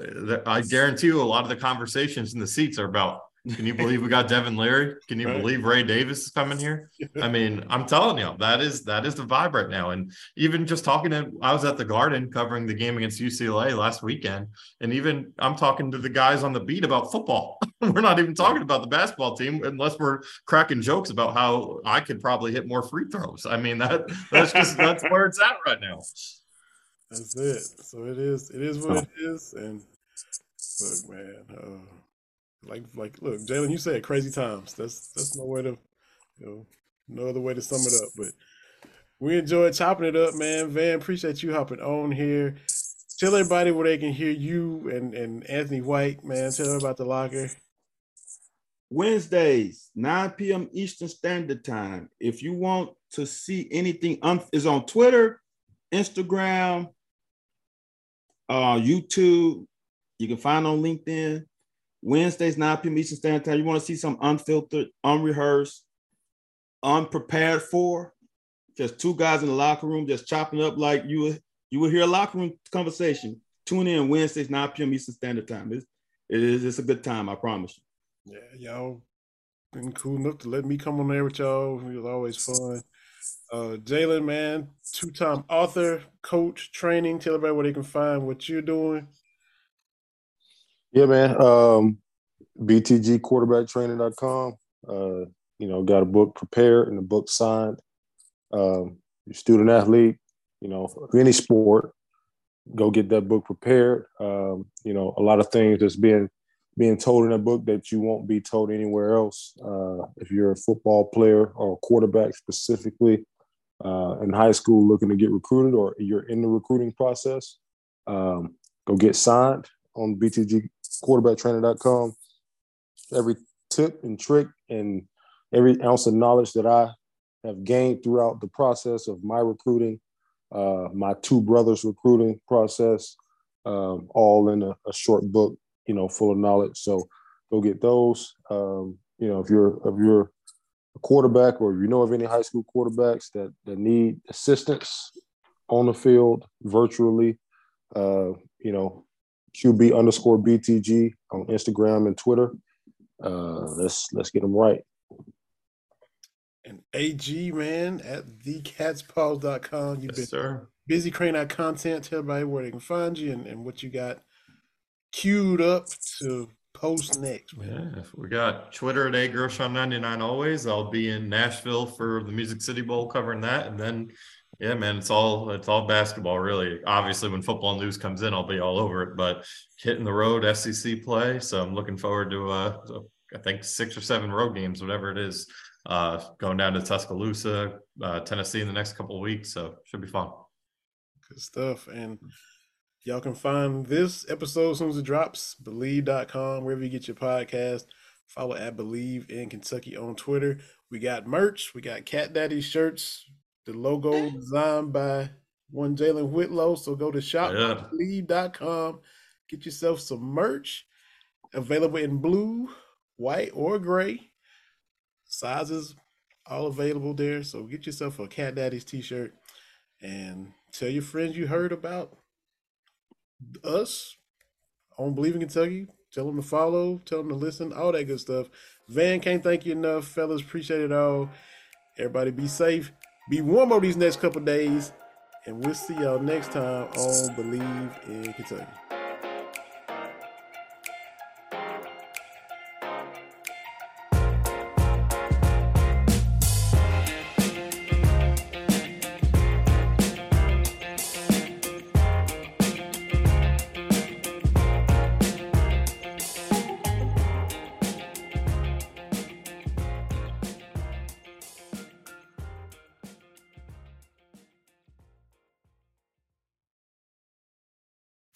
I guarantee you, a lot of the conversations in the seats are about can you believe we got Devin Leary? Can you right. believe Ray Davis is coming here? I mean, I'm telling you, that is that is the vibe right now. And even just talking to, I was at the Garden covering the game against UCLA last weekend, and even I'm talking to the guys on the beat about football. we're not even talking about the basketball team unless we're cracking jokes about how I could probably hit more free throws. I mean, that that's just that's where it's at right now. That's it. So it is. It is what it is. And look, man. Uh, like like look, Jalen, you said crazy times. That's that's no way to you know no other way to sum it up. But we enjoyed chopping it up, man. Van, appreciate you hopping on here. Tell everybody where they can hear you and, and Anthony White, man. Tell them about the locker. Wednesdays, 9 p.m. Eastern Standard Time. If you want to see anything, is on Twitter, Instagram, uh, YouTube. You can find on LinkedIn. Wednesdays, 9 p.m. Eastern Standard Time. You want to see some unfiltered, unrehearsed, unprepared for? Just two guys in the locker room just chopping up like you would you would hear a locker room conversation. Tune in Wednesdays, 9 p.m. Eastern Standard Time. It's, it is it's a good time, I promise you. Yeah, y'all been cool enough to let me come on there with y'all. It was always fun. Uh, Jalen, man, two-time author, coach, training. Tell everybody where they can find what you're doing. Yeah, man. Um, BTGquarterbacktraining.com. Uh, you know, got a book prepared and a book signed. Um, student athlete, you know, any sport, go get that book prepared. Um, you know, a lot of things that's being being told in that book that you won't be told anywhere else. Uh, if you're a football player or a quarterback specifically uh, in high school looking to get recruited or you're in the recruiting process, um, go get signed on btgquarterbacktraining.com. Every tip and trick and every ounce of knowledge that I have gained throughout the process of my recruiting, uh, my two brothers' recruiting process, um, all in a, a, short book, you know, full of knowledge. So go get those. Um, you know, if you're if you're a quarterback or you know of any high school quarterbacks that that need assistance on the field virtually, uh, you know, QB underscore BTG on Instagram and Twitter. Uh, let's let's get them right. And AG man at thecatspause.com. You've yes, been sir. busy creating that content. Tell everybody where they can find you and, and what you got queued up to post next. Man. Yeah, we got Twitter at A Gershon 99 always. I'll be in Nashville for the Music City Bowl covering that. And then yeah, man, it's all it's all basketball, really. Obviously, when football news comes in, I'll be all over it. But hitting the road, SEC play, so I'm looking forward to uh, I think six or seven road games, whatever it is, uh, going down to Tuscaloosa, uh, Tennessee in the next couple of weeks. So should be fun. Good stuff, and y'all can find this episode as soon as it drops. Believe.com, wherever you get your podcast. Follow at Believe in Kentucky on Twitter. We got merch. We got Cat Daddy shirts the logo eh. designed by one Jalen Whitlow. So go to shoplead.com, get yourself some merch available in blue, white, or gray. Sizes all available there. So get yourself a Cat Daddy's t shirt and tell your friends you heard about us on Believe in Kentucky. Tell them to follow, tell them to listen, all that good stuff. Van, can't thank you enough. Fellas, appreciate it all. Everybody be safe. Be warm over these next couple days, and we'll see y'all next time on Believe in Kentucky.